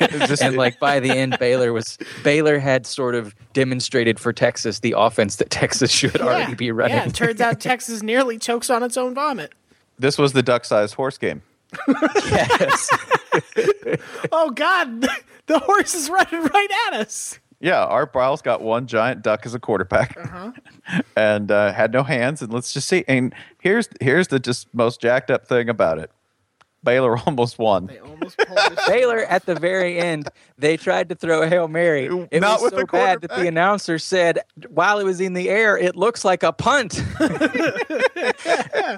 and like by the end, Baylor was Baylor had sort of demonstrated for Texas the offense that Texas should already be running. Yeah, it turns out Texas nearly chokes on its own vomit. this was the duck-sized horse game. yes. Oh God, the horse is running right at us. Yeah, Art Briles got one giant duck as a quarterback, and uh, had no hands. And let's just see. And here's here's the just most jacked up thing about it: Baylor almost won. They almost pulled Baylor at the very end, they tried to throw a hail mary. It Not was with so the bad that the announcer said, while it was in the air, it looks like a punt.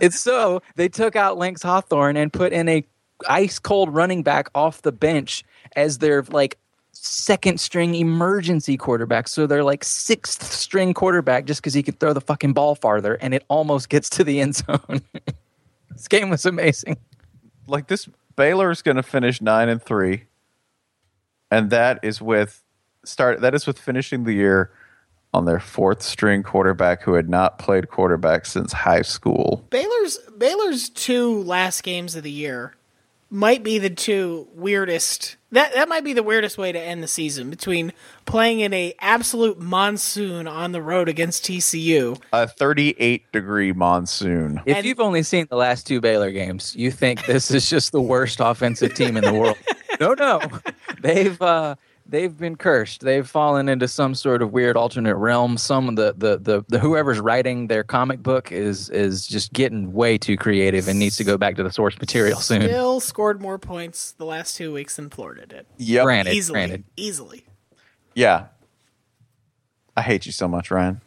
it's so they took out Lynx Hawthorne and put in a ice cold running back off the bench as their like second string emergency quarterback. So they're like sixth string quarterback just because he could throw the fucking ball farther and it almost gets to the end zone. this game was amazing. Like this, Baylor's going to finish nine and three, and that is with start. That is with finishing the year on their fourth string quarterback who had not played quarterback since high school. Baylor's Baylor's two last games of the year might be the two weirdest. That that might be the weirdest way to end the season between playing in a absolute monsoon on the road against TCU. A 38 degree monsoon. If And- you've only seen the last two Baylor games, you think this is just the worst offensive team in the world. No, no. They've uh they've been cursed. They've fallen into some sort of weird alternate realm. Some of the the, the, the whoever's writing their comic book is is just getting way too creative and needs to go back to the source material soon. Still scored more points the last two weeks than Florida did. Yep. Granted, Easily, granted. easily. Yeah. I hate you so much, Ryan.